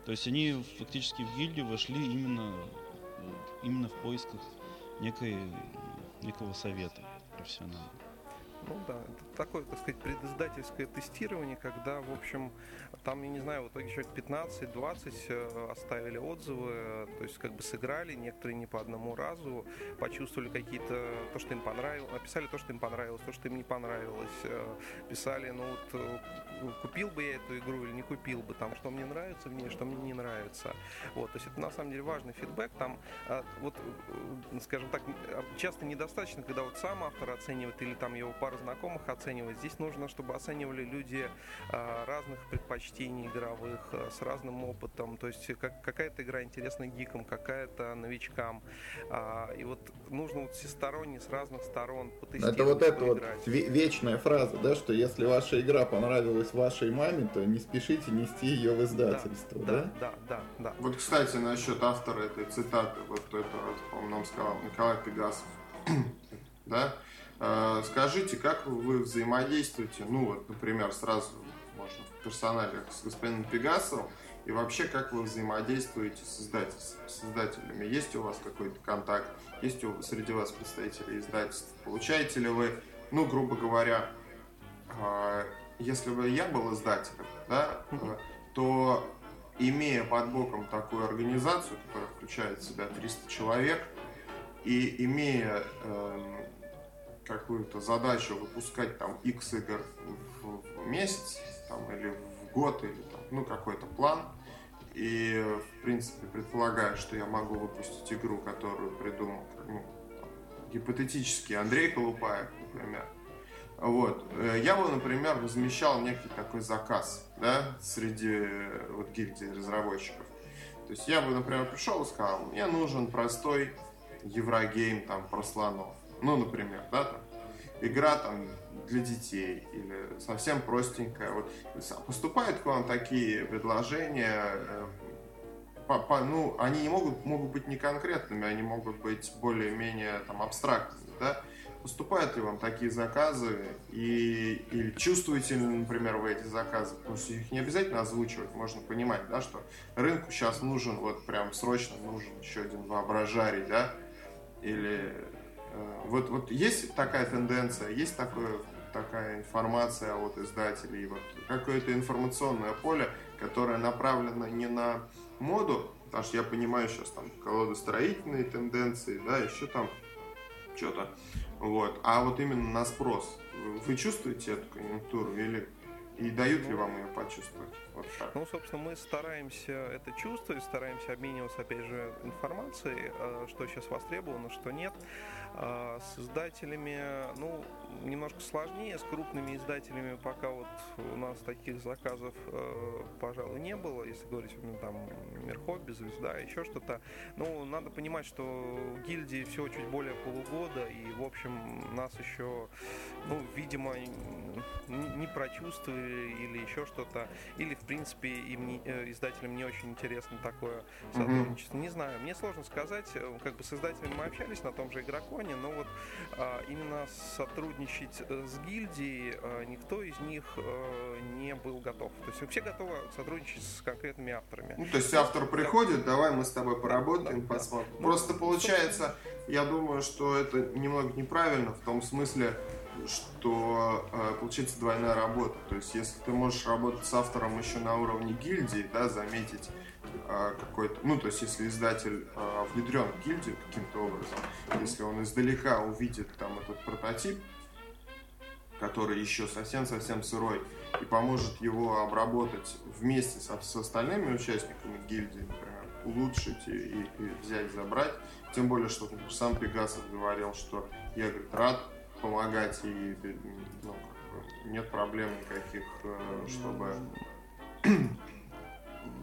То есть они фактически в гильдию вошли именно, именно в поисках некой, некого совета профессионального. Ну да, это такое, так сказать, предиздательское тестирование, когда, в общем, там, я не знаю, в итоге человек 15-20 э, оставили отзывы, то есть как бы сыграли, некоторые не по одному разу, почувствовали какие-то, то, что им понравилось, написали то, что им понравилось, то, что им не понравилось, э, писали, ну вот, э, купил бы я эту игру или не купил бы, там, что мне нравится в ней, что мне не нравится. Вот, то есть это на самом деле важный фидбэк, там, вот, скажем так, часто недостаточно, когда вот сам автор оценивает или там его набора знакомых оценивать. Здесь нужно, чтобы оценивали люди а, разных предпочтений игровых, а, с разным опытом. То есть как, какая-то игра интересна гикам, какая-то новичкам. А, и вот нужно вот всесторонне, с разных сторон потестировать. Это вот эта вот вечная фраза, да, что если ваша игра понравилась вашей маме, то не спешите нести ее в издательство, да? Да, да, да. да. Вот, кстати, насчет автора этой цитаты, вот это, по-моему, нам сказал Николай Пегасов, да? А, скажите, как вы взаимодействуете, ну вот, например, сразу можно в персонале с господином Пегасовым, и вообще, как вы взаимодействуете с, издатель, с издателями? Есть у вас какой-то контакт? Есть у, среди вас представители издательств? Получаете ли вы, ну, грубо говоря, э, если бы я был издателем, да, э, то имея под боком такую организацию, которая включает в себя 300 человек, и имея э, какую-то задачу выпускать там X игр в, месяц, там, или в год, или там, ну, какой-то план, и, в принципе, предполагаю, что я могу выпустить игру, которую придумал, ну, там, гипотетически Андрей Колупаев, например, вот. Э, я бы, например, размещал некий такой заказ, да, среди вот гильдии разработчиков. То есть я бы, например, пришел и сказал, мне нужен простой Еврогейм там про слонов. Ну, например, да, там, игра там для детей или совсем простенькая. Вот поступают к вам такие предложения, э, по, по, ну, они не могут, могут быть не конкретными, они могут быть более-менее там абстрактными, да, поступают ли вам такие заказы и, или чувствуете ли, например, вы эти заказы, потому что их не обязательно озвучивать, можно понимать, да, что рынку сейчас нужен, вот прям срочно нужен еще один воображарий, да, или вот, вот есть такая тенденция, есть такое, такая информация от издателей, вот какое-то информационное поле, которое направлено не на моду, потому что я понимаю сейчас там колодостроительные тенденции, да, еще там что-то, вот. А вот именно на спрос. Вы чувствуете эту конъюнктуру или и дают ли вам ее почувствовать? Вот так. Ну, собственно, мы стараемся это чувствовать, стараемся обмениваться, опять же, информацией, э, что сейчас востребовано, что нет. А с издателями, ну, немножко сложнее, с крупными издателями пока вот у нас таких заказов, э, пожалуй, не было, если говорить, ну, там, Мир Хобби, Звезда, еще что-то. Ну, надо понимать, что в гильдии всего чуть более полугода, и, в общем, нас еще, ну, видимо, не прочувствовали или еще что-то, или, в принципе, им не, э, издателям не очень интересно такое сотрудничество. Mm-hmm. Не знаю, мне сложно сказать, э, как бы с издателями мы общались на том же Игроконе, но вот а, именно сотрудничать э, с гильдией а, никто из них а, не был готов. То есть все готовы сотрудничать с конкретными авторами. Ну, то есть автор приходит, давай мы с тобой поработаем, да, посмотрим. Да. Просто ну, получается, я думаю, что это немного неправильно в том смысле, что э, получается двойная работа. То есть, если ты можешь работать с автором еще на уровне гильдии, да, заметить э, какой-то, ну, то есть, если издатель э, внедрен в гильдию каким-то образом, если он издалека увидит там этот прототип, который еще совсем-совсем сырой, и поможет его обработать вместе со, с остальными участниками гильдии, например, улучшить и, и, и взять, забрать. Тем более, что сам Пегасов говорил, что я, говорит, рад помогать, и ну, нет проблем никаких, э, чтобы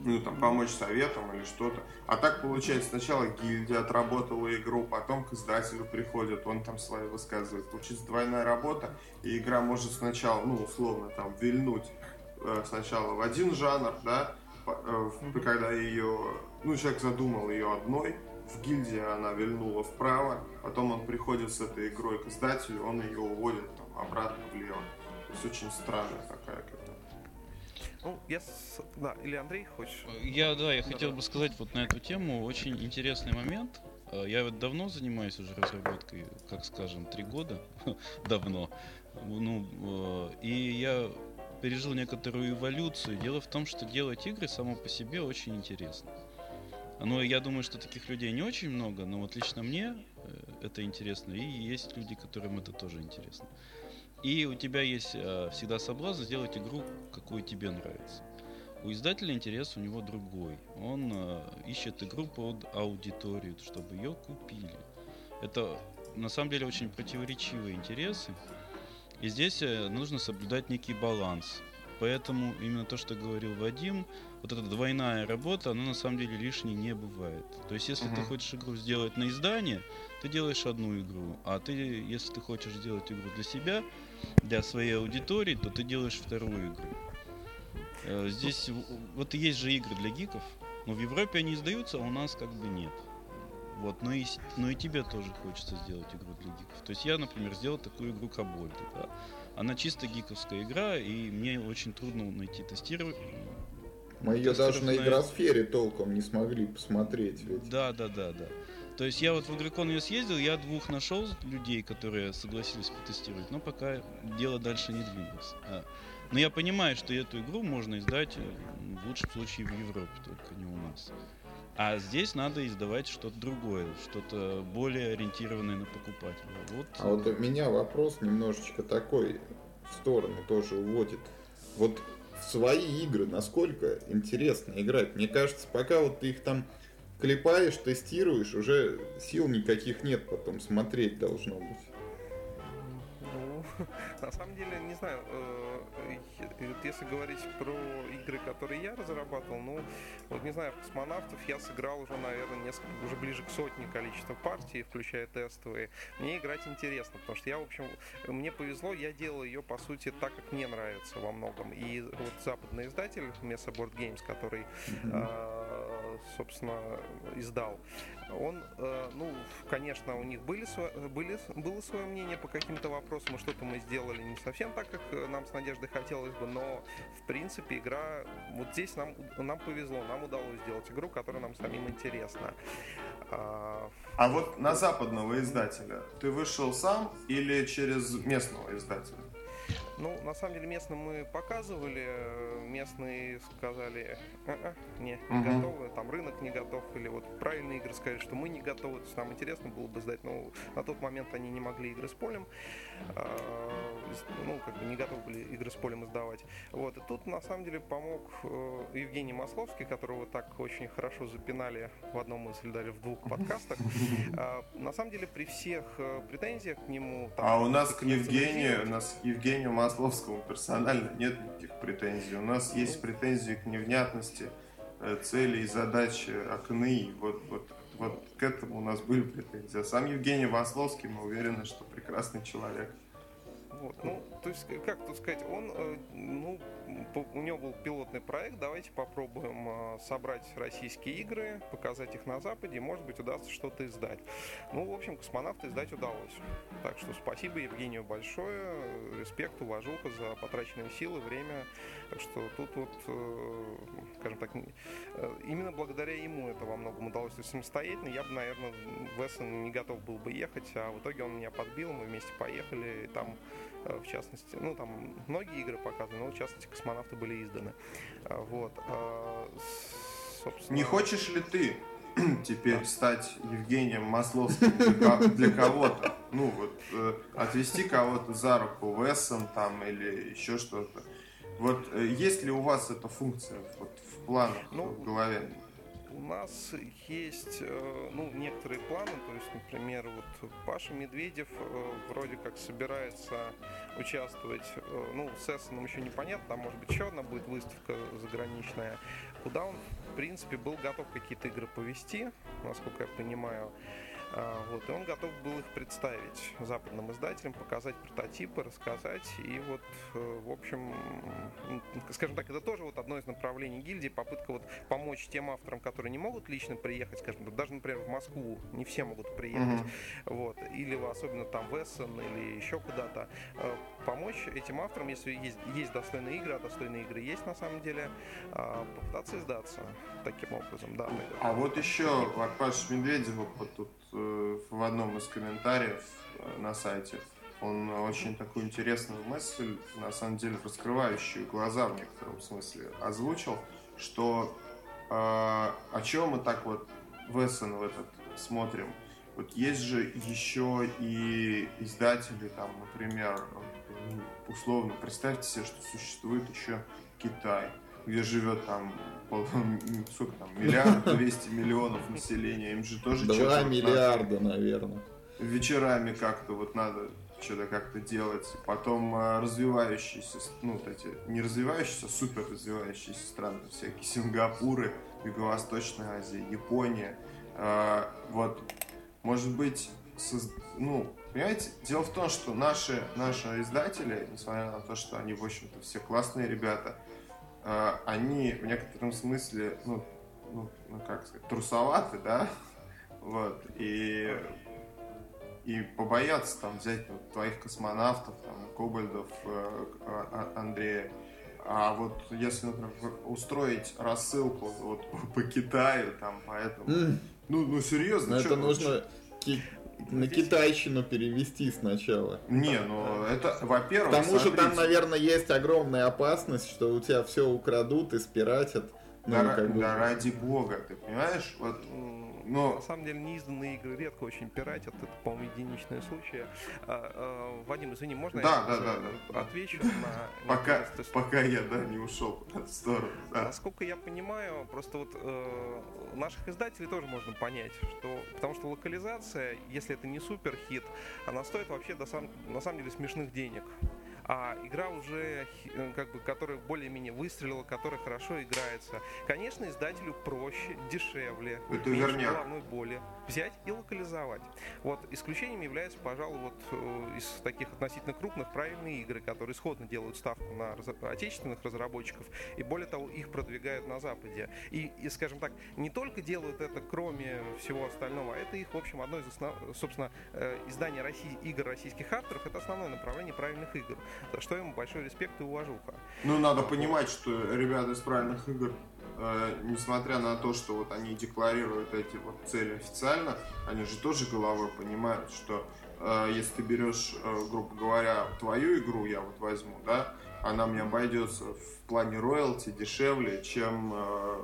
ну, там, помочь советом или что-то. А так получается, сначала гильдия отработала игру, потом к издателю приходит, он там свои высказывает. Получится двойная работа, и игра может сначала, ну, условно, там, вильнуть э, сначала в один жанр, да, э, когда ее, ну, человек задумал ее одной, в гильдии она вильнула вправо, потом он приходит с этой игрой к издателю, он ее уводит там, обратно влево. То есть очень странная такая ну, я... С... Да, или Андрей хочешь? Я, да, я да, хотел да. бы сказать вот на эту тему очень интересный момент. Э, я вот давно занимаюсь уже разработкой, как скажем, три года. давно. Ну, э, и я пережил некоторую эволюцию. Дело в том, что делать игры само по себе очень интересно. Ну, я думаю, что таких людей не очень много, но вот лично мне э, это интересно, и есть люди, которым это тоже интересно. И у тебя есть э, всегда соблазн сделать игру, какую тебе нравится. У издателя интерес у него другой. Он э, ищет игру под аудиторию, чтобы ее купили. Это на самом деле очень противоречивые интересы. И здесь э, нужно соблюдать некий баланс. Поэтому именно то, что говорил Вадим, вот эта двойная работа, она на самом деле лишней не бывает. То есть, если uh-huh. ты хочешь игру сделать на издание, ты делаешь одну игру, а ты, если ты хочешь сделать игру для себя, для своей аудитории, то ты делаешь вторую игру. Э, здесь вот есть же игры для гиков, но в Европе они издаются, а у нас как бы нет. Вот, но и, но и тебе тоже хочется сделать игру для гиков. То есть я, например, сделал такую игру Кабольда. Да? Она чисто гиковская игра, и мне очень трудно найти тестировать. Мы ее даже на игросфере толком не смогли посмотреть. Ведь. Да, да, да, да. То есть я вот в Игрокон ее съездил, я двух нашел людей, которые согласились потестировать, но пока дело дальше не двинулось. А, но я понимаю, что эту игру можно издать в лучшем случае в Европе, только не у нас. А здесь надо издавать что-то другое, что-то более ориентированное на покупателя. Вот. А вот у меня вопрос немножечко такой в сторону тоже уводит. Вот в свои игры насколько интересно играть? Мне кажется, пока вот ты их там клепаешь, тестируешь, уже сил никаких нет потом смотреть должно быть. На самом деле, не знаю, э, если говорить про игры, которые я разрабатывал, ну, вот не знаю, в космонавтов я сыграл уже, наверное, несколько, уже ближе к сотне количества партий, включая тестовые. Мне играть интересно, потому что я, в общем, мне повезло, я делал ее, по сути, так, как мне нравится во многом. И вот западный издатель Mesa Board Games, который, mm-hmm. собственно, издал, он, э, ну, конечно, у них были, были, было свое мнение по каким-то вопросам, и что-то мы сделали не совсем так, как э, нам с Надеждой хотелось бы, но, в принципе, игра, вот здесь нам, нам повезло, нам удалось сделать игру, которая нам самим интересна. А, а вот на западного издателя ты вышел сам или через местного издателя? Ну, на самом деле, местным мы показывали, местные сказали, а -а, не, не угу. готовы, там рынок не готов, или вот правильные игры сказали, что мы не готовы, то есть нам интересно было бы сдать, но на тот момент они не могли игры с полем, а, ну, как бы не готовы были игры с полем издавать. Вот, и тут, на самом деле, помог э, Евгений Масловский, которого так очень хорошо запинали в одном из, или даже в двух подкастах. А, на самом деле, при всех э, претензиях к нему... а у нас к Евгению, у нас Евгению Масловскому персонально нет никаких претензий. У нас есть претензии к невнятности э, целей, задач окны. Вот, вот, вот к этому у нас были претензии. А сам Евгений Масловский, мы уверены, что прекрасный человек. Вот. Ну, то есть, как тут сказать, он, э, ну, у него был пилотный проект, давайте попробуем э, собрать российские игры, показать их на Западе, может быть, удастся что-то издать. Ну, в общем, космонавты издать удалось. Так что спасибо Евгению большое, респект, уважуха за потраченные силы, время. Так что тут вот, э, скажем так, именно благодаря ему это во многом удалось. То есть самостоятельно я бы, наверное, в Эссен не готов был бы ехать, а в итоге он меня подбил, мы вместе поехали, и там Э, в частности. Ну, там многие игры показаны, но в частности космонавты были изданы. А, вот. А, собственно... Не хочешь ли ты теперь да. стать Евгением Масловским для, для кого-то? Ну, вот, э, отвести кого-то за руку в Эссен там или еще что-то. Вот э, есть ли у вас эта функция вот, в планах, ну, в голове? У нас есть э, ну, некоторые планы, то есть, например, вот Паша Медведев э, вроде как собирается участвовать, э, ну, с Эссеном еще непонятно, там может быть еще одна будет выставка заграничная, куда он, в принципе, был готов какие-то игры повести, насколько я понимаю. А, вот, и он готов был их представить западным издателям, показать прототипы, рассказать. И вот, э, в общем, скажем так, это тоже вот одно из направлений гильдии, попытка вот помочь тем авторам, которые не могут лично приехать, скажем, даже, например, в Москву не все могут приехать, mm-hmm. вот, или особенно там в Эссен или еще куда-то, э, помочь этим авторам, если есть, есть достойные игры, а достойные игры есть на самом деле, а, попытаться издаться таким образом, да. А вот еще Медведев вот тут в одном из комментариев э, на сайте он очень такую интересную мысль, на самом деле раскрывающую глаза в некотором смысле, озвучил, что э, о чем мы так вот в Эссен в этот смотрим. Вот есть же еще и издатели, там, например, условно, представьте себе, что существует еще Китай, где живет там сколько там, миллиард, 200 миллионов населения, им же тоже 2 миллиарда, надо, наверное. Вечерами как-то вот надо что-то как-то делать. Потом э, развивающиеся, ну, вот эти, не развивающиеся, а супер развивающиеся страны, всякие Сингапуры, Юго-Восточная Азия, Япония. Э, вот, может быть, соз... ну, понимаете, дело в том, что наши, наши издатели, несмотря на то, что они, в общем-то, все классные ребята, они в некотором смысле, ну, ну, ну как сказать, трусоваты, да, вот, и и побояться там взять вот, твоих космонавтов, там, Кобальдов, э, а, Андрея. А вот если, например, устроить рассылку вот по, по Китаю, там, поэтому... Mm. Ну, ну серьезно, Это нужно ки- на китайщину перевести сначала. Не, ну это, во-первых... К тому же там, наверное, есть огромная опасность, что у тебя все украдут и спиратят. Ну, да, как бы... да ради бога, ты понимаешь? Вот но... На самом деле неизданные игры редко очень пиратят, это, по-моему, единичные случаи. А, а, Вадим, извини, можно да, я да, да, да. отвечу на... Пока, пока я да, не ушел в сторону. Да. Насколько я понимаю, просто вот э, наших издателей тоже можно понять, что потому что локализация, если это не супер хит, она стоит вообще до сам, на самом деле смешных денег а игра уже, э, как бы, которая более-менее выстрелила, которая хорошо играется. Конечно, издателю проще, дешевле, Это меньше верняк. головной боли взять и локализовать. Вот исключением является, пожалуй, вот э, из таких относительно крупных правильные игры, которые исходно делают ставку на раз... отечественных разработчиков и более того их продвигают на Западе. И, и, скажем так, не только делают это, кроме всего остального, а это их, в общем, одно из основ... собственно, э, издания России... игр российских авторов, это основное направление правильных игр за что ему большой респект и уважуха. Ну, надо понимать, что ребята из правильных игр э, несмотря на то, что вот они декларируют эти вот цели официально, они же тоже головой понимают, что э, если ты берешь, э, грубо говоря, твою игру, я вот возьму, да, она мне обойдется в плане роялти дешевле, чем э,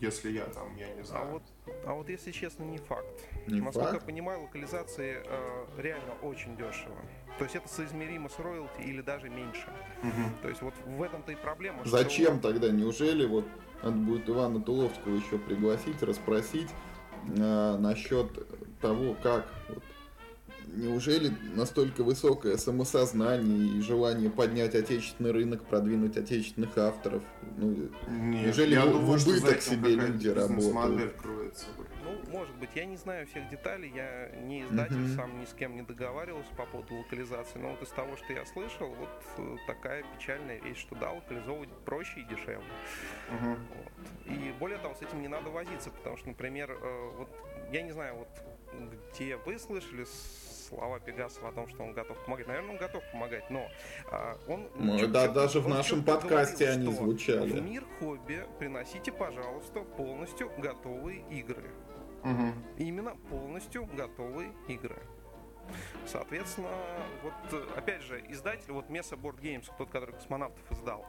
если я там, я не знаю. А вот, а вот если честно, не факт. Не Насколько факт? я понимаю, локализации э, реально очень дешево. То есть это соизмеримо с роялти или даже меньше. Угу. То есть вот в этом-то и проблема. Зачем что... тогда? Неужели вот надо будет Ивана Туловского еще пригласить, расспросить э, насчет того, как вот, неужели настолько высокое самосознание и желание поднять отечественный рынок, продвинуть отечественных авторов? Ну, Нет, неужели я в, думаю, в убыток себе люди работают? Кроется. Ну, может быть, я не знаю всех деталей, я не издатель, Мгм. сам ни с кем не договаривался по поводу локализации, но вот из того, что я слышал, вот э, такая печальная вещь, что да, локализовывать проще и дешевле. Угу. Вот. И более того, с этим не надо возиться, потому что, например, э, вот я не знаю, вот где вы слышали слова Пегасова о том, что он готов помогать. Наверное, он готов помогать, но а, он... Ну, да, чё- даже в он нашем чётко подкасте говорил, они звучали. В мир хобби приносите, пожалуйста, полностью готовые игры. Угу. Именно полностью готовые игры. Соответственно, вот э, опять же, издатель, вот Mesa Board Games, тот, который космонавтов издал,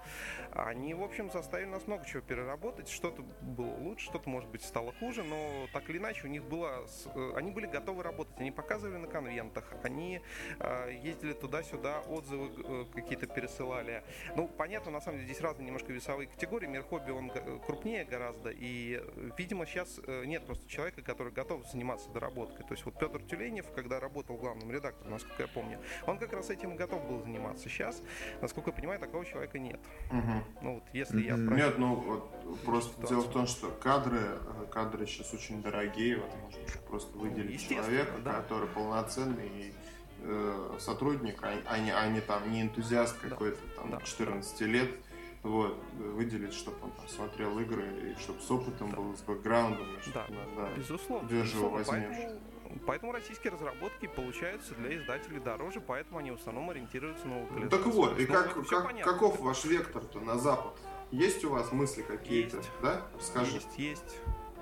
они, в общем, заставили нас много чего переработать. Что-то было лучше, что-то, может быть, стало хуже, но так или иначе у них было... э, Они были готовы работать, они показывали на конвентах, они э, ездили туда-сюда, отзывы какие-то пересылали. Ну, понятно, на самом деле, здесь разные немножко весовые категории. Мир хобби, он крупнее гораздо, и, видимо, сейчас нет просто человека, который готов заниматься доработкой. То есть вот Петр Тюленев, когда работал главным редактором, насколько я помню, он как раз этим и готов был заниматься. Сейчас, насколько я понимаю, такого человека нет. Угу. Ну вот, если я правильно... Нет, ну вот просто Ситуация. дело в том, что кадры, э, кадры сейчас очень дорогие, вот можно просто выделить Естественно, человека, да. который полноценный э, сотрудник, а, а не, а не там не энтузиаст Да. какой-то там Да. 14 лет. Вот, выделить, чтобы он там смотрел игры, и чтобы с опытом был, с бэкграундом, и Да. да, да. Безусловно. Где же его безусловно. возьмешь? Поэтому, поэтому российские разработки получаются для издателей дороже, поэтому они в основном ориентируются на локализацию. так вот, и как, как- понятно. каков ваш вектор-то на запад? Есть у вас мысли какие-то, да? Расскажи. Есть, есть.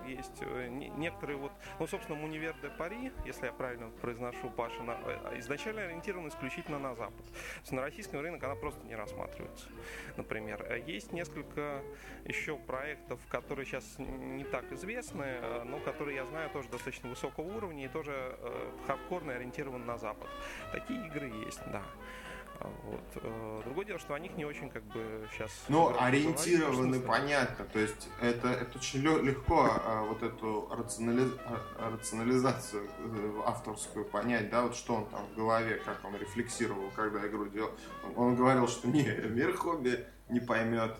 Есть э, не- некоторые вот, ну, собственно, Мунивер де Пари, если я правильно произношу Пашина, э, изначально ориентирован исключительно на Запад. На российский рынок она просто не рассматривается. Например, Э, есть несколько еще проектов, которые сейчас не так известны, но которые я знаю тоже достаточно высокого уровня и тоже хардкорно ориентированы на Запад. Такие игры есть, да. А, вот. Э, другое дело, что о них не очень как бы сейчас... Ну, ориентированы, понятно. То есть это, это очень легко а, вот эту рационали... А, рационализацию э, авторскую понять, да, вот что он там в голове, как он рефлексировал, когда игру делал. Он говорил, что не, мир хобби не поймет,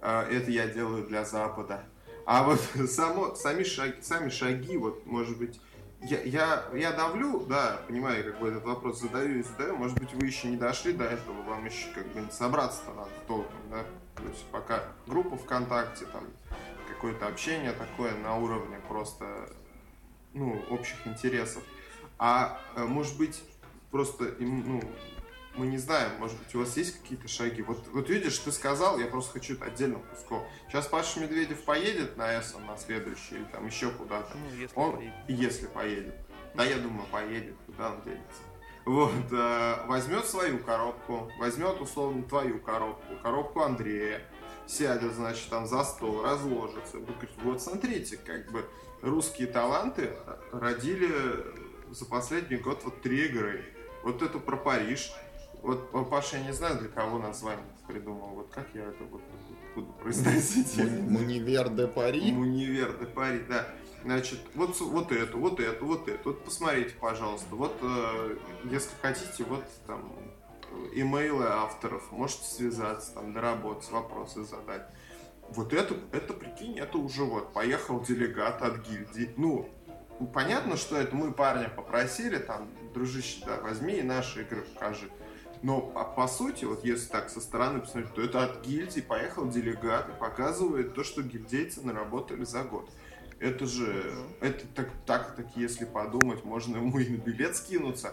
это я делаю для Запада. А вот само, сами, шаги, сами шаги, вот, может быть, я, я, я давлю, да, понимаю, как бы этот вопрос задаю и задаю. Может быть, вы еще не дошли до этого, вам еще как бы собраться-то надо толком, да. То есть пока группа ВКонтакте, там, какое-то общение такое на уровне просто, ну, общих интересов. А э, может быть, просто, ну, мы не знаем, может быть, у вас есть какие-то шаги. Вот, вот видишь, ты сказал, я просто хочу это отдельным куском. Сейчас Паша Медведев поедет на Эссен на следующий или там еще куда-то. Ну, если он, поедет. Если поедет. Да, я думаю, поедет, куда он денется. Вот, э, возьмет свою коробку, возьмет, условно, твою коробку, коробку Андрея, сядет, значит, там за стол, разложится. Говорить, вот смотрите, как бы русские таланты родили за последний год вот три игры. Вот это про Париж, вот, Паша, я не знаю, для кого название придумал. Вот как я это вот буду произносить? Мунивер де Пари? Мунивер де Пари, да. Значит, вот, вот эту, вот эту, вот эту. Вот посмотрите, пожалуйста. Вот, э, если хотите, вот там имейлы авторов, можете связаться, там, доработать, вопросы задать. Вот это, это, прикинь, это уже вот, поехал делегат от гильдии. Ну, понятно, что это мы парня попросили, там, дружище, да, возьми и наши игры покажи. Но по, по сути, вот если так со стороны посмотреть, то это от гильдии поехал делегат и показывает то, что гильдейцы наработали за год. Это же, это так, так, так, если подумать, можно ему и на билет скинуться,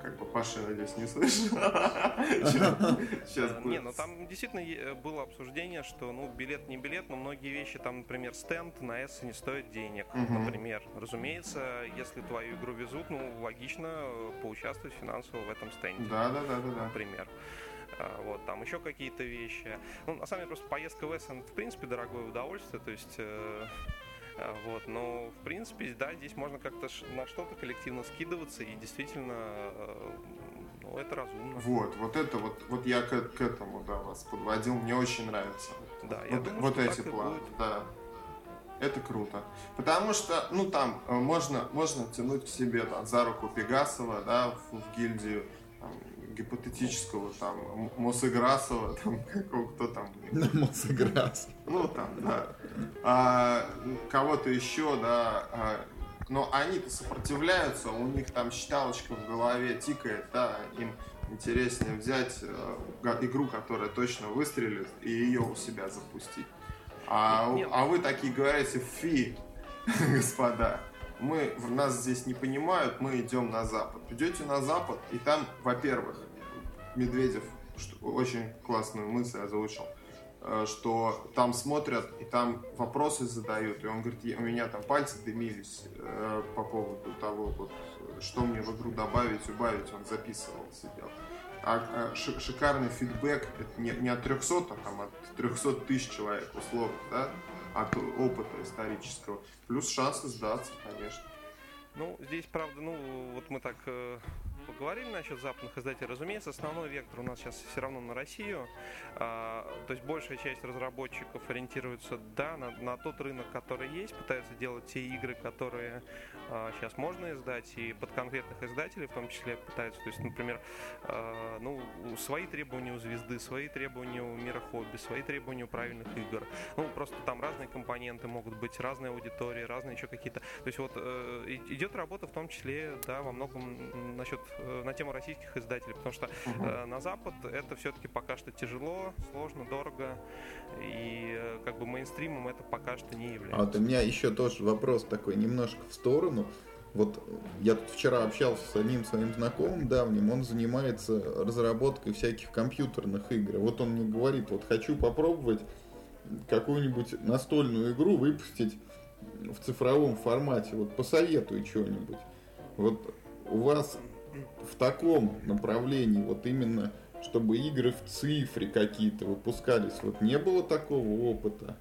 как бы Паша, надеюсь, не слышал. Не, ну там действительно было обсуждение, что ну билет не билет, но многие вещи, там, например, стенд на S не стоит денег, например. Разумеется, если твою игру везут, ну логично э, поучаствовать финансово в этом стенде. Да, да, да, да. Например. А, вот, там еще какие-то вещи. Ну, на самом деле, просто поездка в Эссен, в принципе, дорогое удовольствие, то есть э, вот, но в принципе, да, здесь можно как-то на что-то коллективно скидываться и действительно, э, ну, это разумно. Вот, вот это вот, вот я к, к этому, да, вас подводил, мне очень нравится. Да, вот, я думаю, вот эти планы, да. Это круто. Потому что, ну, там э, можно, можно тянуть к себе там, за руку Пегасова, да, в, в гильдию, там, гипотетического там Мосыграсова, там кто там. Мосыграс. Ну там, да. А, кого-то еще, да. А, но они-то сопротивляются, у них там считалочка в голове тикает, да, им интереснее взять э, игру, которая точно выстрелит, и ее у себя запустить. А, а вы такие говорите, фи, господа мы, нас здесь не понимают, мы идем на Запад. Идете на Запад, и там, во-первых, Медведев что, очень классную мысль озвучил, э, что там смотрят и там вопросы задают, и он говорит, у меня там пальцы дымились э, по поводу того, вот, что мне в игру добавить, убавить, он записывал, сидел. А, а шикарный фидбэк, это не, не от 300, а там от 300 тысяч человек, условно, да, от опыта исторического. Плюс шансы сдаться, конечно. Ну, здесь, правда, ну, вот мы так э, поговорили насчет западных издателей. Разумеется, основной вектор у нас сейчас все равно на Россию. А, то есть большая часть разработчиков ориентируется, да, на, на тот рынок, который есть, пытаются делать те игры, которые а, сейчас можно издать, и под конкретных издателей в том числе пытаются. То есть, например, а, ну, свои требования у звезды, свои требования у мира хобби, свои требования у правильных игр. Ну, просто там разные компоненты могут быть, разные аудитории, разные еще какие-то. То есть вот э, идет работа в том числе, да, во многом насчет на тему российских издателей, потому что угу. на Запад это все-таки пока что тяжело, сложно, дорого, и э, как бы мейнстримом это пока что не является. А вот у меня еще тоже вопрос такой немножко в сторону. Вот я тут вчера общался с одним своим знакомым давним, он занимается разработкой всяких компьютерных игр. Вот он мне говорит, вот хочу попробовать какую-нибудь настольную игру выпустить в цифровом формате. Вот посоветуй что-нибудь. Вот у вас в таком направлении, вот именно, чтобы игры в цифре какие-то выпускались, вот не было такого опыта?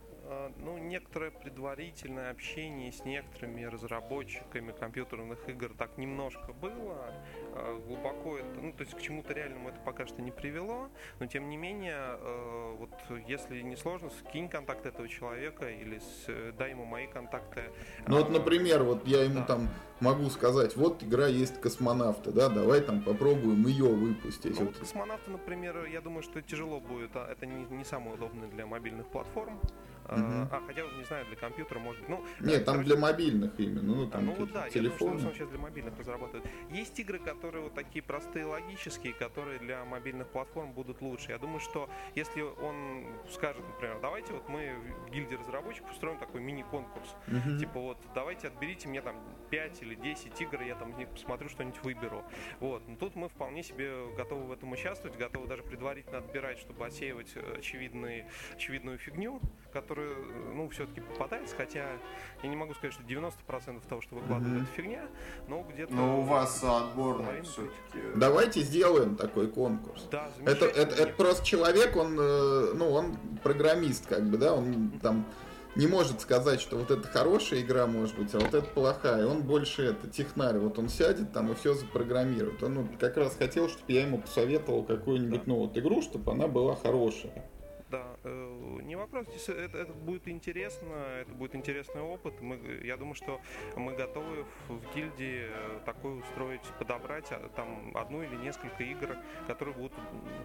А, ну, некоторое предварительное общение с некоторыми разработчиками компьютерных игр так немножко было. Э, глубоко это, ну, то есть к чему-то реальному это пока что не привело, но тем не менее, э, вот если не сложно, скинь контакт этого человека или с, дай ему мои контакты. Ну вот, например, вот я ему да. там могу сказать, вот игра есть космонавты, да, давай там попробуем ее выпустить. Ну, вот космонавты, например, я думаю, что тяжело будет, а это не, не самое удобное для мобильных платформ. Uh-huh. А, хотя, не знаю, для компьютера, может быть. Ну, Нет, там короче, для мобильных именно. Ну, там а, ну вот да, телефон. я думаю, что сейчас для мобильных разрабатывают. Есть игры, которые вот такие простые, логические, которые для мобильных платформ будут лучше. Я думаю, что если он скажет, например, давайте вот мы в гильдии разработчиков устроим такой мини-конкурс. Uh-huh. Типа вот, давайте отберите мне там 5 или 10 игр, я там посмотрю, что-нибудь выберу. Вот. Но тут мы вполне себе готовы в этом участвовать, готовы даже предварительно отбирать, чтобы отсеивать э, очевидные, очевидную фигню, которая которые, ну, все-таки попадается, хотя я не могу сказать, что 90% того, что выкладывают, mm-hmm. это фигня, но где-то... Но у вас отборный все-таки... Давайте сделаем такой конкурс. Да, это, это, это просто человек, он, э, ну, он программист, как бы, да, он там не может сказать, что вот это хорошая игра может быть, а вот это плохая. Он больше это технарь. Вот он сядет там и все запрограммирует. Он ну, как раз хотел, чтобы я ему посоветовал какую-нибудь да. ну, вот игру, чтобы она была хорошая. Да, э, не вопрос, это, это будет интересно, это будет интересный опыт. Мы, я думаю, что мы готовы в, в гильдии э, такой устроить, подобрать а, там одну или несколько игр, которые будут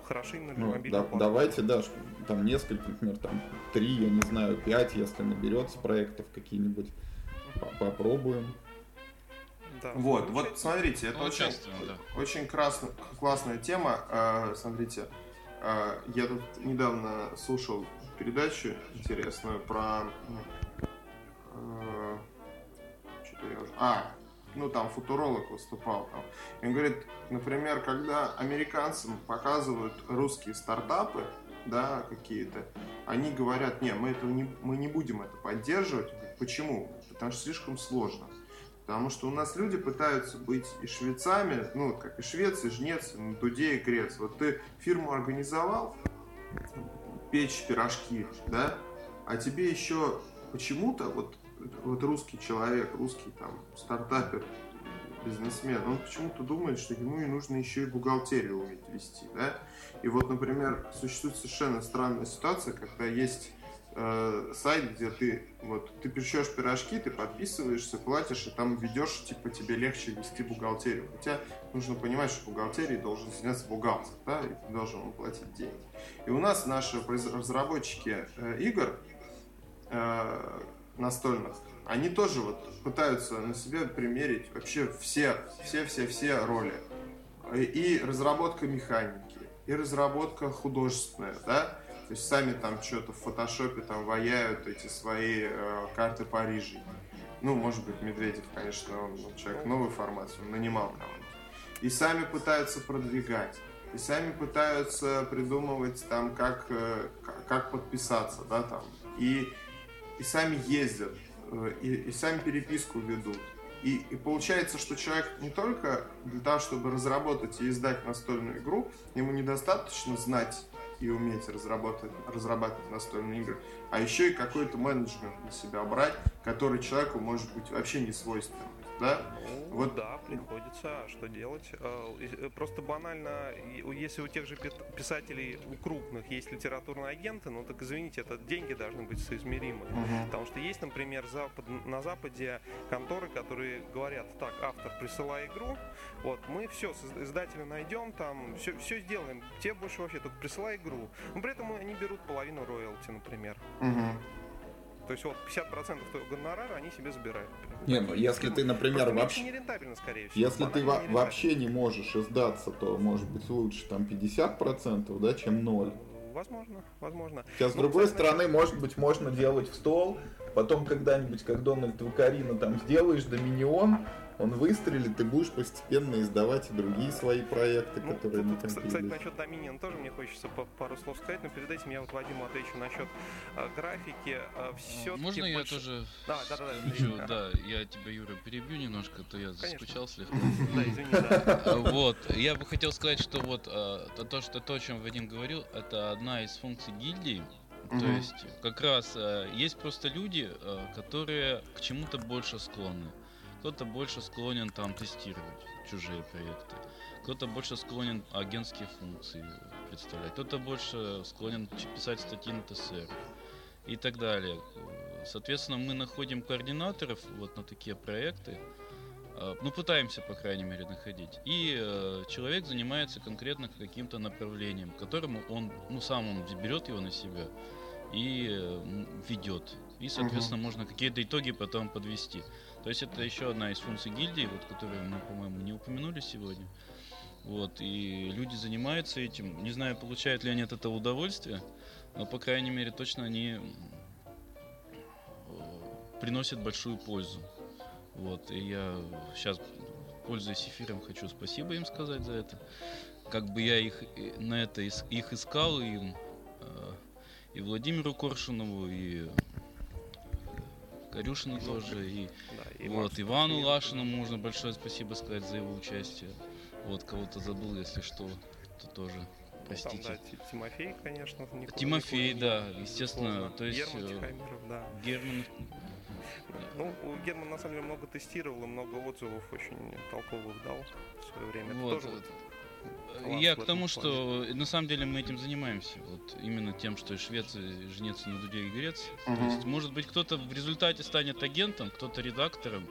хороши на ну, мобильном да, Давайте, да, там несколько, например, там три, я не знаю, пять, если наберется проектов какие-нибудь, попробуем. Да, вот, вот смотрите, это очень, да. очень красный, классная тема. Э, смотрите, а, я тут недавно слушал передачу интересную про... Э, что-то я уже... А, ну там футуролог выступал там. И он говорит, например, когда американцам показывают русские стартапы, да, какие-то, они говорят, не, мы этого не, мы не будем это поддерживать. Почему? Потому что слишком сложно. Потому что у нас люди пытаются быть и швецами, ну, как и швец, и жнец, и дуде, и грец. Вот ты фирму организовал, печь пирожки, да, а тебе еще почему-то вот, вот русский человек, русский там стартапер, бизнесмен, он почему-то думает, что ему и нужно еще и бухгалтерию уметь вести, да. И вот, например, существует совершенно странная ситуация, когда есть э, сайт, где ты вот ты печешь пирожки, ты подписываешься, платишь, и там ведешь, типа тебе легче вести бухгалтерию. Хотя нужно понимать, что бухгалтерией должен заняться бухгалтер, да, и ты должен ему платить деньги. И у нас наши разработчики э, игр э, настольных, они тоже вот пытаются на себя примерить вообще все, все, все, все роли. И разработка механики, и разработка художественная, да, то есть сами там что-то в фотошопе там ваяют эти свои э, карты Парижа. Ну, может быть, Медведев, конечно, он, он человек новой формации, он нанимал кого-то. И сами пытаются продвигать. И сами пытаются придумывать там, как, э, как подписаться, да, там. И, и сами ездят, э, и, и сами переписку ведут. И, и получается, что человек не только для того, чтобы разработать и издать настольную игру, ему недостаточно знать и уметь разработать, разрабатывать настольные игры, а еще и какой-то менеджмент на себя брать, который человеку может быть вообще не свойственен да? Ну, вот. да, приходится. А что делать? А, э, просто банально, если у тех же писателей, у крупных есть литературные агенты, ну так извините, это деньги должны быть соизмеримы. Угу. Потому что есть, например, запад, на Западе конторы, которые говорят, так, автор, присылай игру, вот, мы все, издателя найдем, там, все, все сделаем, тебе больше вообще, только присылай игру. Но при этом они берут половину роялти, например. Угу. То есть вот 50% твоего гонорара они себе забирают. Не, ну если ты, например, вообще... не рентабельно, скорее всего. Если ты вообще не можешь издаться, то может быть лучше там 50%, да, чем 0. Возможно, возможно. Сейчас, с ну, другой стороны, может быть, можно делать в стол, потом когда-нибудь, как Дональд Вакарина, там сделаешь доминион, он выстрелит, ты будешь постепенно издавать и другие свои проекты, ну, которые тут, тут, Кстати, насчет Dominion тоже мне хочется пару слов сказать, но перед этим я вот Вадиму отвечу насчет э, графики. Э, все Можно я больше... тоже да, да, да, скажу? Да, да, я тебя, Юра, перебью немножко, а то я заскучал слегка. Да, извини, да. А, вот, я бы хотел сказать, что вот то, что то, о чем Вадим говорил, это одна из функций гильдии, Угу. То есть как раз э, есть просто люди, э, которые к чему-то больше склонны. Кто-то больше склонен там тестировать чужие проекты. Кто-то больше склонен агентские функции представлять. Кто-то больше склонен писать статьи на ТСР и так далее. Соответственно, мы находим координаторов вот на такие проекты, а, ну, пытаемся, по крайней мере, находить. И э, человек занимается конкретно каким-то направлением, которому он, ну, сам он берет его на себя и э, ведет. И, соответственно, угу. можно какие-то итоги потом подвести. То есть это еще одна из функций гильдии, вот, которую мы, по-моему, не упомянули сегодня. Вот, и люди занимаются этим. Не знаю, получают ли они от этого удовольствие, но, по крайней мере, точно они приносят большую пользу. Вот, и я сейчас, пользуясь эфиром, хочу спасибо им сказать за это. Как бы я их на это их искал, и, э, и Владимиру Коршунову, и Корюшину тоже, и, да, и вот, Ивану Лашину можно большое спасибо сказать за его участие. Вот, кого-то забыл, если что, то тоже простите. Ну, там, да, Тимофей, конечно. Тимофей, да, естественно. Сложно. То есть, Герман Тихомиров, да. Герман ну, Герман на самом деле много тестировал и много отзывов очень толковых дал в свое время. Вот. Тоже вот я к тому, что на самом деле мы этим занимаемся. Вот именно тем, что Швеция женится на Дуде и. Угу. То есть, может быть, кто-то в результате станет агентом, кто-то редактором,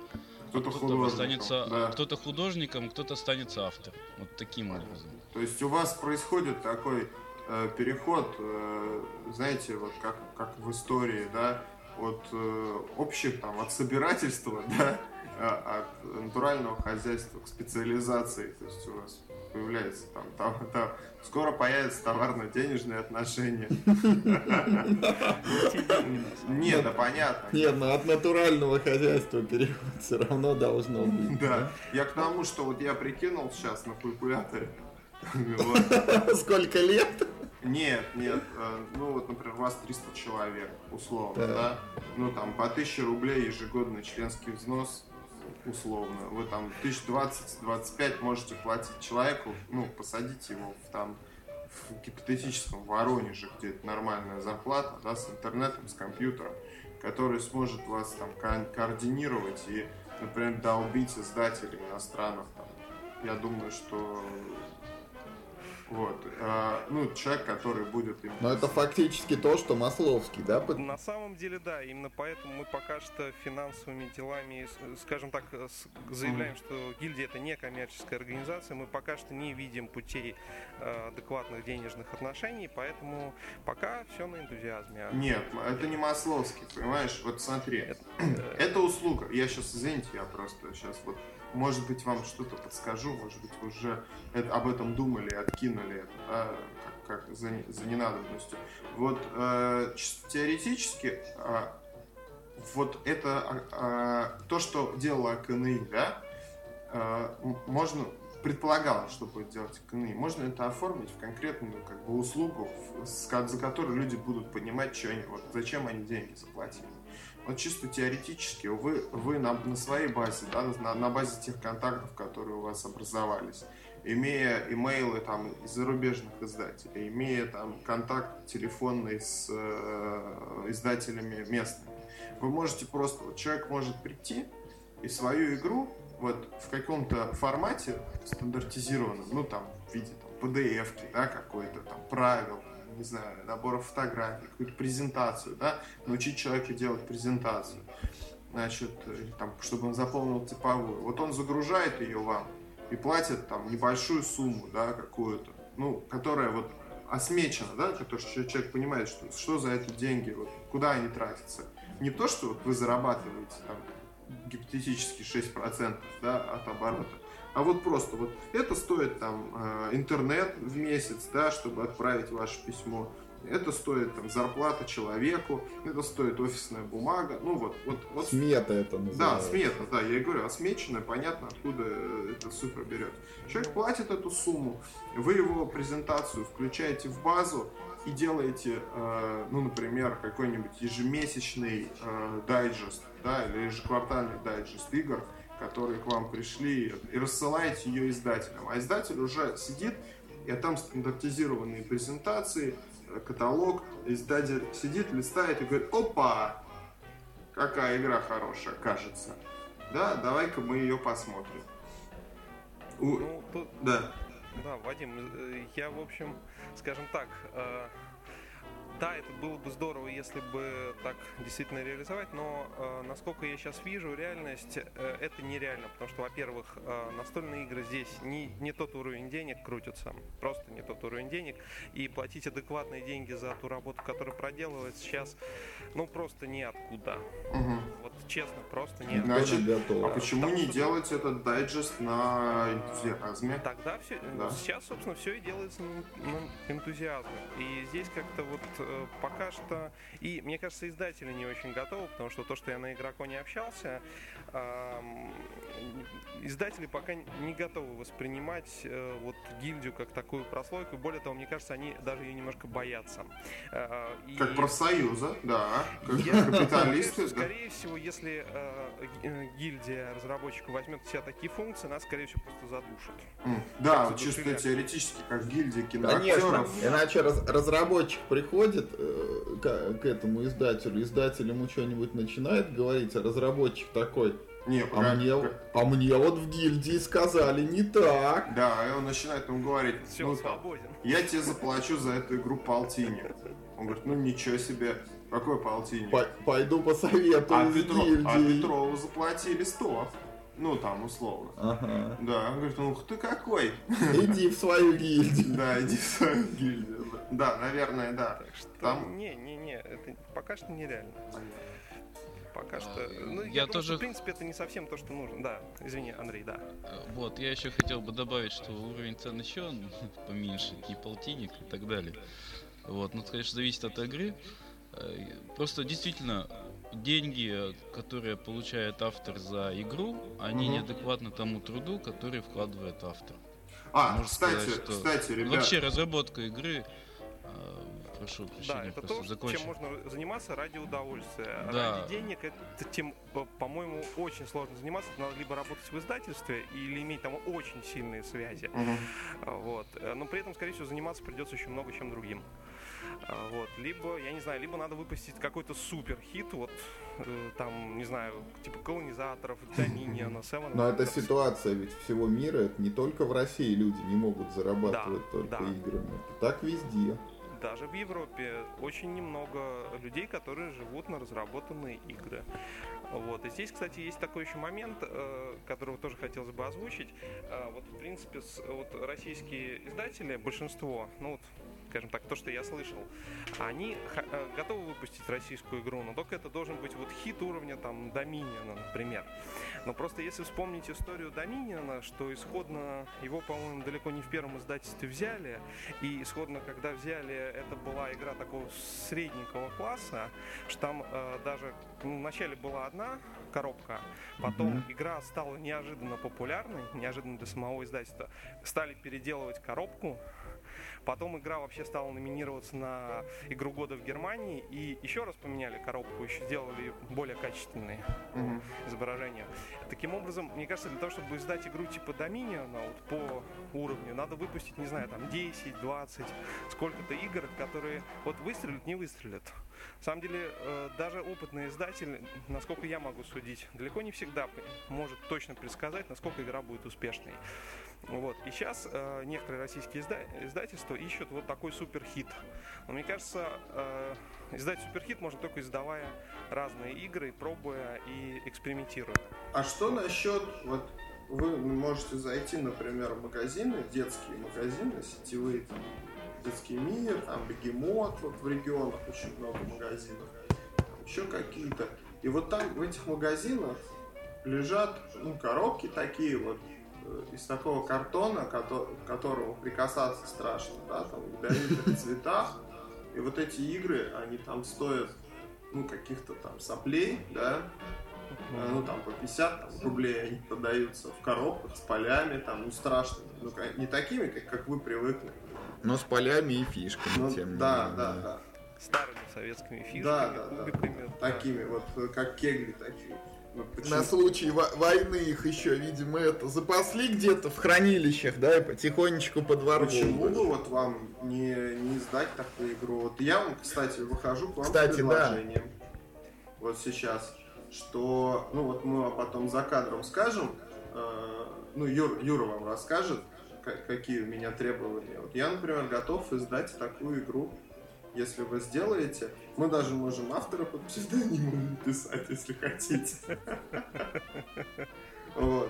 кто-то кто останется, да. кто-то художником, кто-то останется автором. Вот таким образом. То есть у вас происходит такой э, переход, э, знаете, вот как, как в истории, да, от э, общих, там, от собирательства, да, а, от натурального хозяйства к специализации. То есть у вас появляется там, там, там скоро появятся товарно-денежные отношения. Нет, да понятно. Нет, но от натурального хозяйства переход все равно должно быть. Да, я к тому, что вот я прикинул сейчас на калькуляторе. Сколько лет? Нет, нет. Э, ну вот, например, у вас 300 человек, условно, да? да? Ну там по 1000 рублей ежегодный членский взнос, условно. Вы там 1020-25 можете платить человеку, ну, посадить его в там в гипотетическом Воронеже, где это нормальная зарплата, да, с интернетом, с компьютером, который сможет вас там ко- координировать и, например, долбить издателей иностранных. Там. Я думаю, что вот. А, ну, человек, который будет именно... Но это фактически то, что Масловский, да? На самом деле, да. Именно поэтому мы пока что финансовыми делами, скажем так, заявляем, что гильдия это не коммерческая организация. Мы пока что не видим путей э, адекватных денежных отношений, поэтому пока все на энтузиазме. Нет, это не Масловский, понимаешь? Вот смотри. Это, э, это услуга. Я сейчас, извините, я просто сейчас вот может быть, вам что-то подскажу, может быть, вы уже это, об этом думали, откинули это, да, как, как за, за ненадобностью. Вот э, теоретически э, вот это э, то, что делала КНИ, да, э, можно предполагалось, что будет делать КНИ, можно это оформить в конкретную как бы услугу, за которую люди будут понимать, что они, вот, зачем они деньги заплатили вот чисто теоретически вы, вы на, на своей базе, да, на, на базе тех контактов, которые у вас образовались, имея имейлы там из зарубежных издателей, имея там контакт телефонный с э, издателями местными, вы можете просто, вот человек может прийти и свою игру вот в каком-то формате стандартизированном, ну там в виде там, PDF, да, какой-то там правил, не знаю, наборов фотографий, какую-то презентацию, да, научить человека делать презентацию, значит, там, чтобы он заполнил типовую. Вот он загружает ее вам и платит там небольшую сумму, да, какую-то, ну, которая вот осмечена, да, которая человек понимает, что, что за эти деньги, вот, куда они тратятся. Не то, что вот вы зарабатываете там гипотетически 6% да, от оборота, а вот просто вот это стоит там э, интернет в месяц, да, чтобы отправить ваше письмо. Это стоит там зарплата человеку, это стоит офисная бумага, ну вот, вот, вот. Смета это называется. Да, смета, да, я и говорю, осмеченная, понятно, откуда эта цифра берет. Человек платит эту сумму, вы его презентацию включаете в базу и делаете, э, ну, например, какой-нибудь ежемесячный э, дайджест, да, или ежеквартальный дайджест игр, которые к вам пришли, и рассылаете ее издателям. А издатель уже сидит, и там стандартизированные презентации, каталог, издатель сидит, листает и говорит, опа, какая игра хорошая, кажется. Да, давай-ка мы ее посмотрим. У... Ну, тут... Да. Да, Вадим, э, я, в общем, скажем так, э, да, это было бы здорово, если бы так действительно реализовать, но э, насколько я сейчас вижу реальность, э, это нереально, потому что, во-первых, э, настольные игры здесь не, не тот уровень денег крутятся, просто не тот уровень денег, и платить адекватные деньги за ту работу, которую проделывается сейчас, ну просто неоткуда. Угу. Вот честно, просто нет. Значит, а почему не что... делать этот дайджест на энтузиазме? Тогда все, да. сейчас, собственно, все и делается на, на энтузиазме. И здесь как-то вот пока что... И, мне кажется, издатели не очень готовы, потому что то, что я на Игроконе общался, издатели пока не готовы воспринимать э, вот гильдию как такую прослойку. Более того, мне кажется, они даже ее немножко боятся. Э, и... Как профсоюза, да. Как я... капиталисты. Скорее всего, если гильдия разработчиков возьмет в себя такие функции, нас, скорее всего, просто задушат. Да, чисто теоретически, как гильдия киноактеров. Конечно, иначе разработчик приходит приходит э, к, к этому издателю, издатель ему что-нибудь начинает говорить, а разработчик такой, не, а, как, мне, как... а мне вот в гильдии сказали не так. Да, и он начинает ему говорить, Все, ну, свободен. я тебе заплачу за эту игру полтинник. Он говорит, ну ничего себе, какой полтинник? По пойду посоветую а, Петро... а Петрову заплатили 100. Ну, там, условно. Ага. Да, он говорит, ух ты какой. Иди в свою гильдию. Да, иди в свою гильдию. Да, наверное, да. Так что, там... Не, не, не, это пока что нереально. Пока что. А, ну, я, я думаю, тоже... что, в принципе, это не совсем то, что нужно. Да, извини, Андрей, да. А, вот, я еще хотел бы добавить, что уровень цен еще поменьше, и полтинник и так далее. Вот, ну, конечно, зависит от игры. Э, просто действительно деньги, которые получает автор за игру, они угу. неадекватны тому труду, который вкладывает автор. А, Можно кстати, сказать, что кстати, ребят. Вообще разработка игры прошу прощения, да, это то, закончим. чем можно заниматься ради удовольствия. Да. Ради денег это тем, по-моему, очень сложно заниматься. Надо либо работать в издательстве или иметь там очень сильные связи. Угу. Вот. Но при этом, скорее всего, заниматься придется еще много чем другим. Вот. Либо, я не знаю, либо надо выпустить какой-то супер хит, вот э, там, не знаю, типа колонизаторов, Доминиона, Севена. Но это ситуация ведь всего мира, это не только в России люди не могут зарабатывать да, только да. играми. Это так везде даже в Европе очень немного людей, которые живут на разработанные игры. Вот. И здесь, кстати, есть такой еще момент, э, которого тоже хотелось бы озвучить. Э, вот, в принципе, вот российские издатели, большинство, ну вот скажем так, то, что я слышал, они э, готовы выпустить российскую игру, но только это должен быть вот хит уровня там Доминиона, например. Но просто если вспомнить историю Доминиона, что исходно его, по-моему, далеко не в первом издательстве взяли, и исходно, когда взяли, это была игра такого средненького класса, что там э, даже ну, вначале была одна коробка, потом mm-hmm. игра стала неожиданно популярной, неожиданно для самого издательства, стали переделывать коробку, Потом игра вообще стала номинироваться на игру года в Германии. И еще раз поменяли коробку, еще сделали более качественные mm-hmm. изображения. Таким образом, мне кажется, для того, чтобы издать игру типа Dominion вот, по уровню, надо выпустить, не знаю, там 10, 20, сколько-то игр, которые вот выстрелят, не выстрелят. На самом деле, э, даже опытный издатель, насколько я могу судить, далеко не всегда может точно предсказать, насколько игра будет успешной. Вот. И сейчас э, некоторые российские изда- издательства ищут вот такой суперхит. Но мне кажется, э, издать суперхит можно только издавая разные игры, пробуя и экспериментируя. А что насчет вот вы можете зайти, например, в магазины, детские магазины, сетевые, там, детский мир, там, бегемот, вот в регионах очень много магазинов, еще какие-то. И вот там, в этих магазинах лежат, ну, коробки такие вот, из такого картона, к которому прикасаться страшно, да, там в ядовитых цветах. И вот эти игры, они там стоят, ну, каких-то там соплей, да, ну, там по 50 там, рублей они продаются в коробках с полями, там, ну, страшно. Ну, не такими, как, как вы привыкли. Но с полями и фишками, ну, тем да, да, да, да. Старыми советскими фишками, да, да, кубиками. Да, да. Такими вот, как кегли такие. Ну, на случай войны их еще, видимо, это запасли где-то в хранилищах, да, и потихонечку подворовывают. Почему бы вот вам не, не издать такую игру? Вот я вам, кстати, выхожу к вам кстати, с предложением. Да. Вот сейчас, что, ну вот мы потом за кадром скажем, э, ну Юр, Юра вам расскажет, какие у меня требования. Вот я, например, готов издать такую игру если вы сделаете, мы даже можем автора под псевдонимом писать, если хотите. Вот.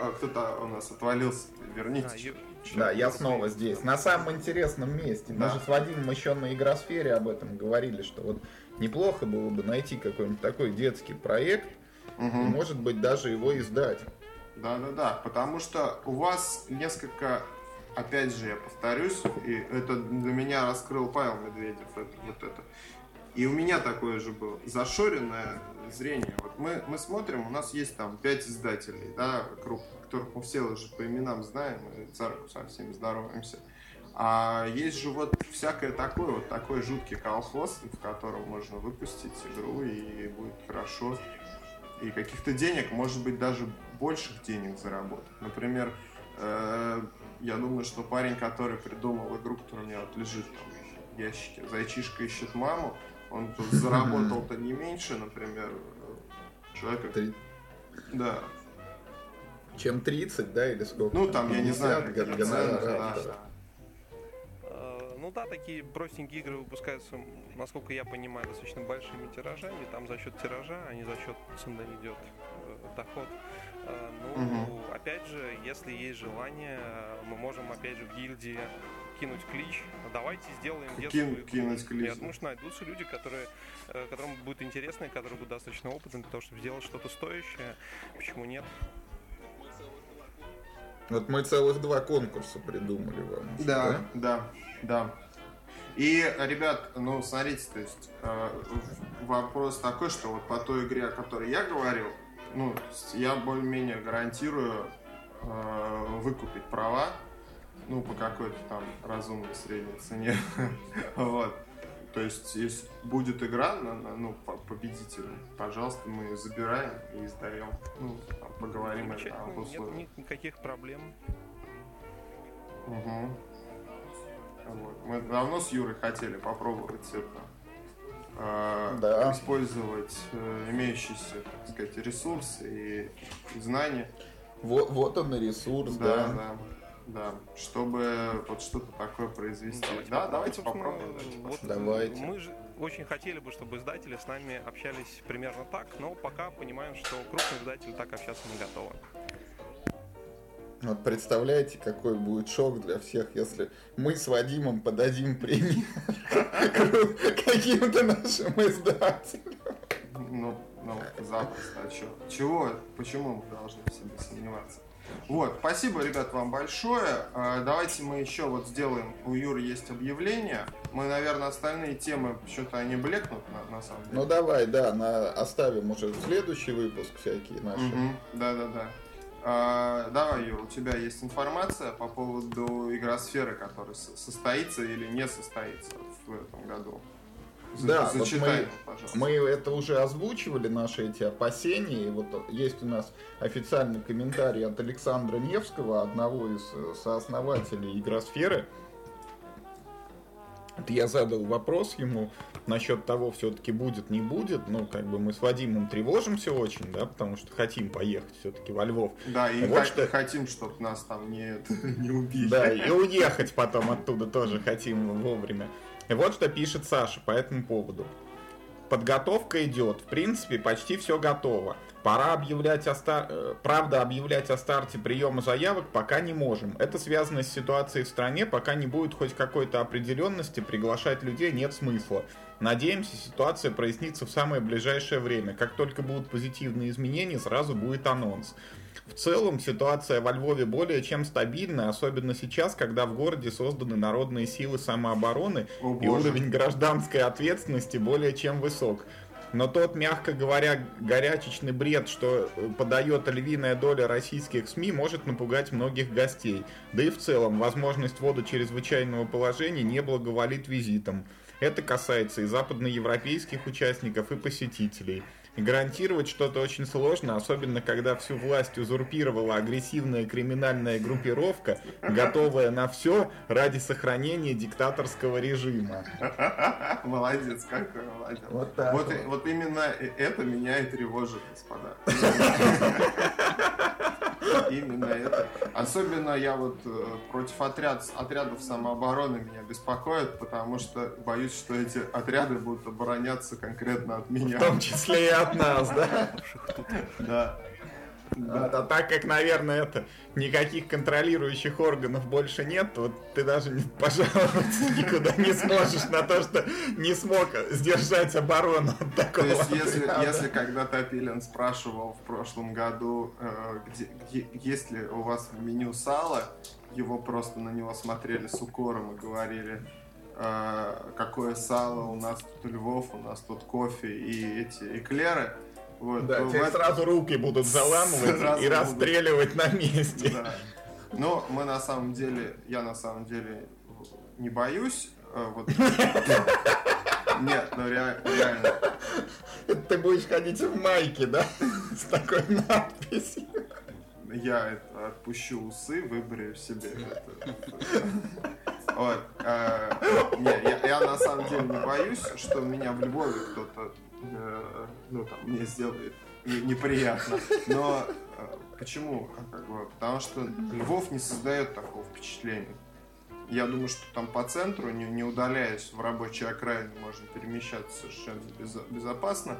А кто-то у нас отвалился, вернитесь. Да, я снова здесь, на самом интересном месте. Мы же с Вадимом еще на игросфере об этом говорили, что вот неплохо было бы найти какой-нибудь такой детский проект, и, может быть, даже его издать. Да-да-да, потому что у вас несколько опять же, я повторюсь, и это для меня раскрыл Павел Медведев, это, вот это. И у меня такое же было, зашоренное зрение. Вот мы, мы смотрим, у нас есть там пять издателей, да, круг, которых мы все уже по именам знаем, и царку со всеми здороваемся. А есть же вот всякое такое, вот такой жуткий колхоз, в котором можно выпустить игру и будет хорошо. И каких-то денег, может быть, даже больших денег заработать. Например, э, я думаю, что парень, который придумал игру, которая у меня вот лежит там в ящике, «Зайчишка ищет маму», он тут заработал-то не меньше, например, человека... Три... Да. Чем 30, да, или сколько? Ну, там, я не знаю, гонорар, да, да. А, ну да, такие простенькие игры выпускаются, насколько я понимаю, достаточно большими тиражами. Там за счет тиража, а не за счет цены идет э, доход. Э, ну, угу. опять же, если есть желание, мы можем, опять же, в гильдии кинуть клич. Давайте сделаем детскую Кин, кинуть клич. Я думаю, что найдутся люди, которые, э, которым будет интересно, и которые будут достаточно опытны для того, чтобы сделать что-то стоящее. Почему нет? Вот мы целых два конкурса придумали вам. Да, да, да, да. И, ребят, ну, смотрите, то есть э, вопрос такой, что вот по той игре, о которой я говорил, ну, я более-менее гарантирую э, выкупить права, ну, по какой-то там разумной средней цене. вот. То есть, если будет игра, ну, победитель, пожалуйста, мы забираем и издаем. Ну, там, поговорим это об условиях. Нет никаких проблем. Угу. Вот. Мы давно с Юрой хотели попробовать это да. использовать э, имеющиеся, так сказать, ресурсы и знания. Вот, вот он и ресурс, да. Да, да. Да, чтобы вот что-то такое произвести. Давайте да, давайте попробуем. Вот давайте. Мы же очень хотели бы, чтобы издатели с нами общались примерно так, но пока понимаем, что крупные издатели так общаться не готовы. Вот представляете, какой будет шок для всех, если мы с Вадимом подадим пример каким-то нашим издателям. Ну, ну, запросто. А что? Чего? Почему мы должны в себе сомневаться? Вот, спасибо, ребят, вам большое. А, давайте мы еще вот сделаем, у Юры есть объявление. Мы, наверное, остальные темы, что-то они блекнут, на, на самом деле. Ну давай, да, на, оставим уже следующий выпуск всякие наши. Да-да-да. А, давай, Юр, у тебя есть информация по поводу игросферы, которая состоится или не состоится в этом году? Да, вот мы, мы это уже озвучивали, наши эти опасения. И вот есть у нас официальный комментарий от Александра Невского, одного из э, сооснователей игросферы. Я задал вопрос ему насчет того, все-таки будет, не будет. Ну, как бы мы с Вадимом тревожимся очень, да, потому что хотим поехать все-таки во Львов. Да, и вот что... хотим, чтобы нас там не, не убили. Да, и уехать потом оттуда тоже хотим вовремя. И вот что пишет Саша по этому поводу. Подготовка идет, в принципе, почти все готово. Пора объявлять о стар... Э, правда, объявлять о старте приема заявок пока не можем. Это связано с ситуацией в стране, пока не будет хоть какой-то определенности, приглашать людей нет смысла. Надеемся, ситуация прояснится в самое ближайшее время. Как только будут позитивные изменения, сразу будет анонс. В целом ситуация во Львове более чем стабильна, особенно сейчас, когда в городе созданы народные силы самообороны О, и уровень гражданской ответственности более чем высок. Но тот, мягко говоря, горячечный бред, что подает львиная доля российских СМИ, может напугать многих гостей. Да и в целом, возможность ввода чрезвычайного положения не благоволит визитам. Это касается и западноевропейских участников, и посетителей. Гарантировать что-то очень сложно, особенно когда всю власть узурпировала агрессивная криминальная группировка, готовая на все ради сохранения диктаторского режима. Молодец, какой молодец. Вот, так вот, вот. вот именно это меня и тревожит, господа. Именно это. Особенно я вот э, против отряд, отрядов самообороны меня беспокоит, потому что боюсь, что эти отряды будут обороняться конкретно от меня. В том числе и от нас, да? Да. Да. А, так как, наверное, это никаких контролирующих органов больше нет, вот ты даже не пожаловаться никуда не сможешь на то, что не смог сдержать оборону от такого. То есть, если, если когда Топилин спрашивал в прошлом году, э, где, где, есть ли у вас в меню сало, его просто на него смотрели с укором и говорили, э, какое сало, у нас тут Львов, у нас тут кофе и эти эклеры, вот, да, тебе сразу руки будут заламывать сразу и расстреливать на месте. Да. Но мы на самом деле, я на самом деле не боюсь. Э, вот. Нет, ну реально. Ты будешь ходить в майке, да? С такой надписью. Я отпущу усы, выберу себе. Вот. Э, не, я, я на самом деле не боюсь, что меня в Львове кто-то Э, ну, там, мне сделает неприятно. Но э, почему? Как бы, потому что Львов не создает такого впечатления. Я думаю, что там по центру, не, не удаляясь в рабочие окраины, можно перемещаться совершенно без, безопасно.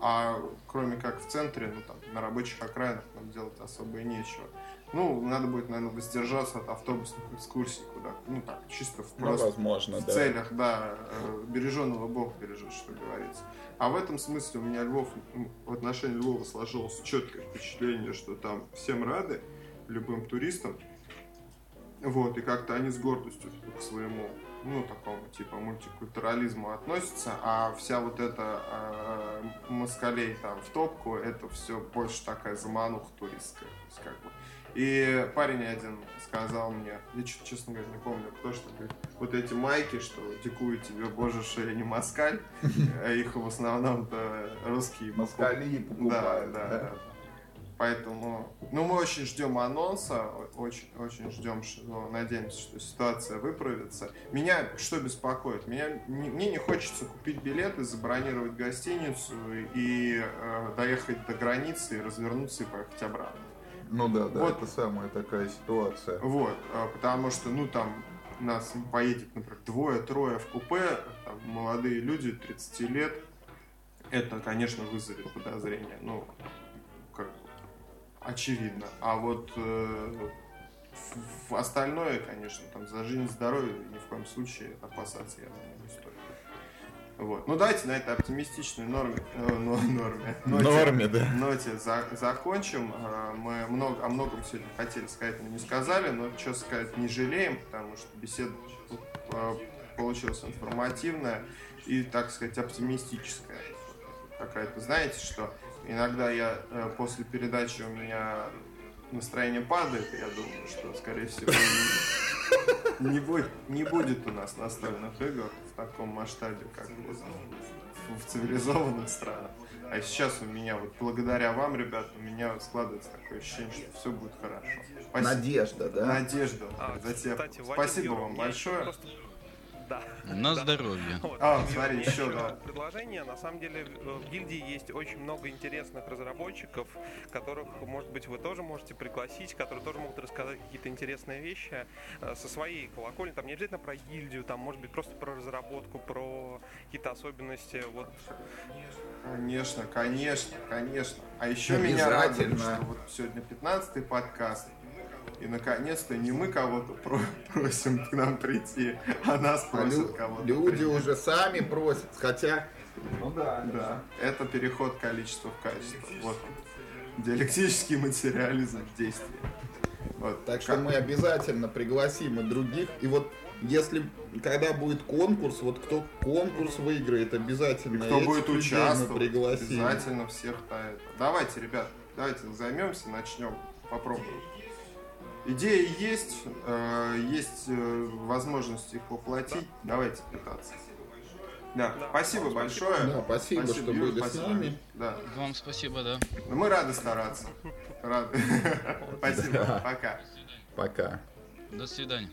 А кроме как в центре, ну там на рабочих окраинах нам делать особо и нечего. Ну, надо будет, наверное, воздержаться от автобусных экскурсий куда Ну так, чисто в, ну, просто, возможно, в да. целях, да, э, береженного Бог бережет, что говорится. А в этом смысле у меня Львов, в отношении Львова сложилось четкое впечатление, что там всем рады, любым туристам. Вот, и как-то они с гордостью к своему, ну, такому типа мультикультурализму относятся, а вся вот эта э, москалей там в топку, это все больше такая замануха туристская. То есть, как бы, и парень один сказал мне, я честно говоря, не помню, кто что говорит, вот эти майки, что дикуют тебе, боже, я не москаль, а их в основном-то русские Москали покупают. Да, да, да. Поэтому, ну, мы очень ждем анонса, очень, очень ждем, что, надеемся, что ситуация выправится. Меня что беспокоит? Меня, не, мне не хочется купить билеты, забронировать гостиницу и э, доехать до границы и развернуться и поехать обратно. Ну да, да, вот. это самая такая ситуация. Вот, а, потому что, ну там, нас поедет, например, двое-трое в купе, там, молодые люди, 30 лет, это, конечно, вызовет подозрение, ну, как очевидно. А вот э, в остальное, конечно, там за жизнь, здоровье ни в коем случае опасаться я думаю, не стоит. Вот. Ну давайте на этой оптимистичной норме, э, норме, ноте, норме да. ноте за, закончим. Э, мы много, о многом сегодня хотели сказать, но не сказали, но что сказать не жалеем, потому что беседа э, получилась информативная и, так сказать, оптимистическая какая-то. Знаете, что иногда я э, после передачи у меня настроение падает, я думаю, что, скорее всего, не будет, не будет у нас настольных игр в таком масштабе, как в цивилизованных странах. А сейчас у меня, вот благодаря вам, ребят, у меня складывается такое ощущение, что все будет хорошо. Спасибо. Надежда, да? Надежда. А, Кстати, Спасибо вам большое. Просто да. На здоровье. Вот. А, смотри, еще, да. Предложение. На самом деле в гильдии есть очень много интересных разработчиков, которых, может быть, вы тоже можете пригласить, которые тоже могут рассказать какие-то интересные вещи э, со своей колокольни. Там не обязательно про гильдию, там, может быть, просто про разработку, про какие-то особенности. Вот. Конечно, конечно, конечно. А еще меня радует, что вот сегодня 15-й подкаст, и наконец-то не мы кого-то про просим к нам прийти, а нас а просят а кого-то. Люди прийти. уже сами просят, хотя. Ну да. Да. Это переход количества в качество. Вот. Диалектический материализм в действии. Вот. Так что мы обязательно пригласим и других. И вот если когда будет конкурс, вот кто конкурс выиграет, обязательно. И кто будет участвовать, пригласим. обязательно всех. Давайте, ребят, давайте займемся, начнем, попробуем. Идеи есть, э, есть э, возможность их воплотить. Давайте пытаться. Да, Да. спасибо Вам большое. Да, спасибо, что Юр, были с спасибо. нами. Да. Вам спасибо, да. Ну, Мы рады стараться. Рады. Спасибо. Да. Пока. Пока. До свидания.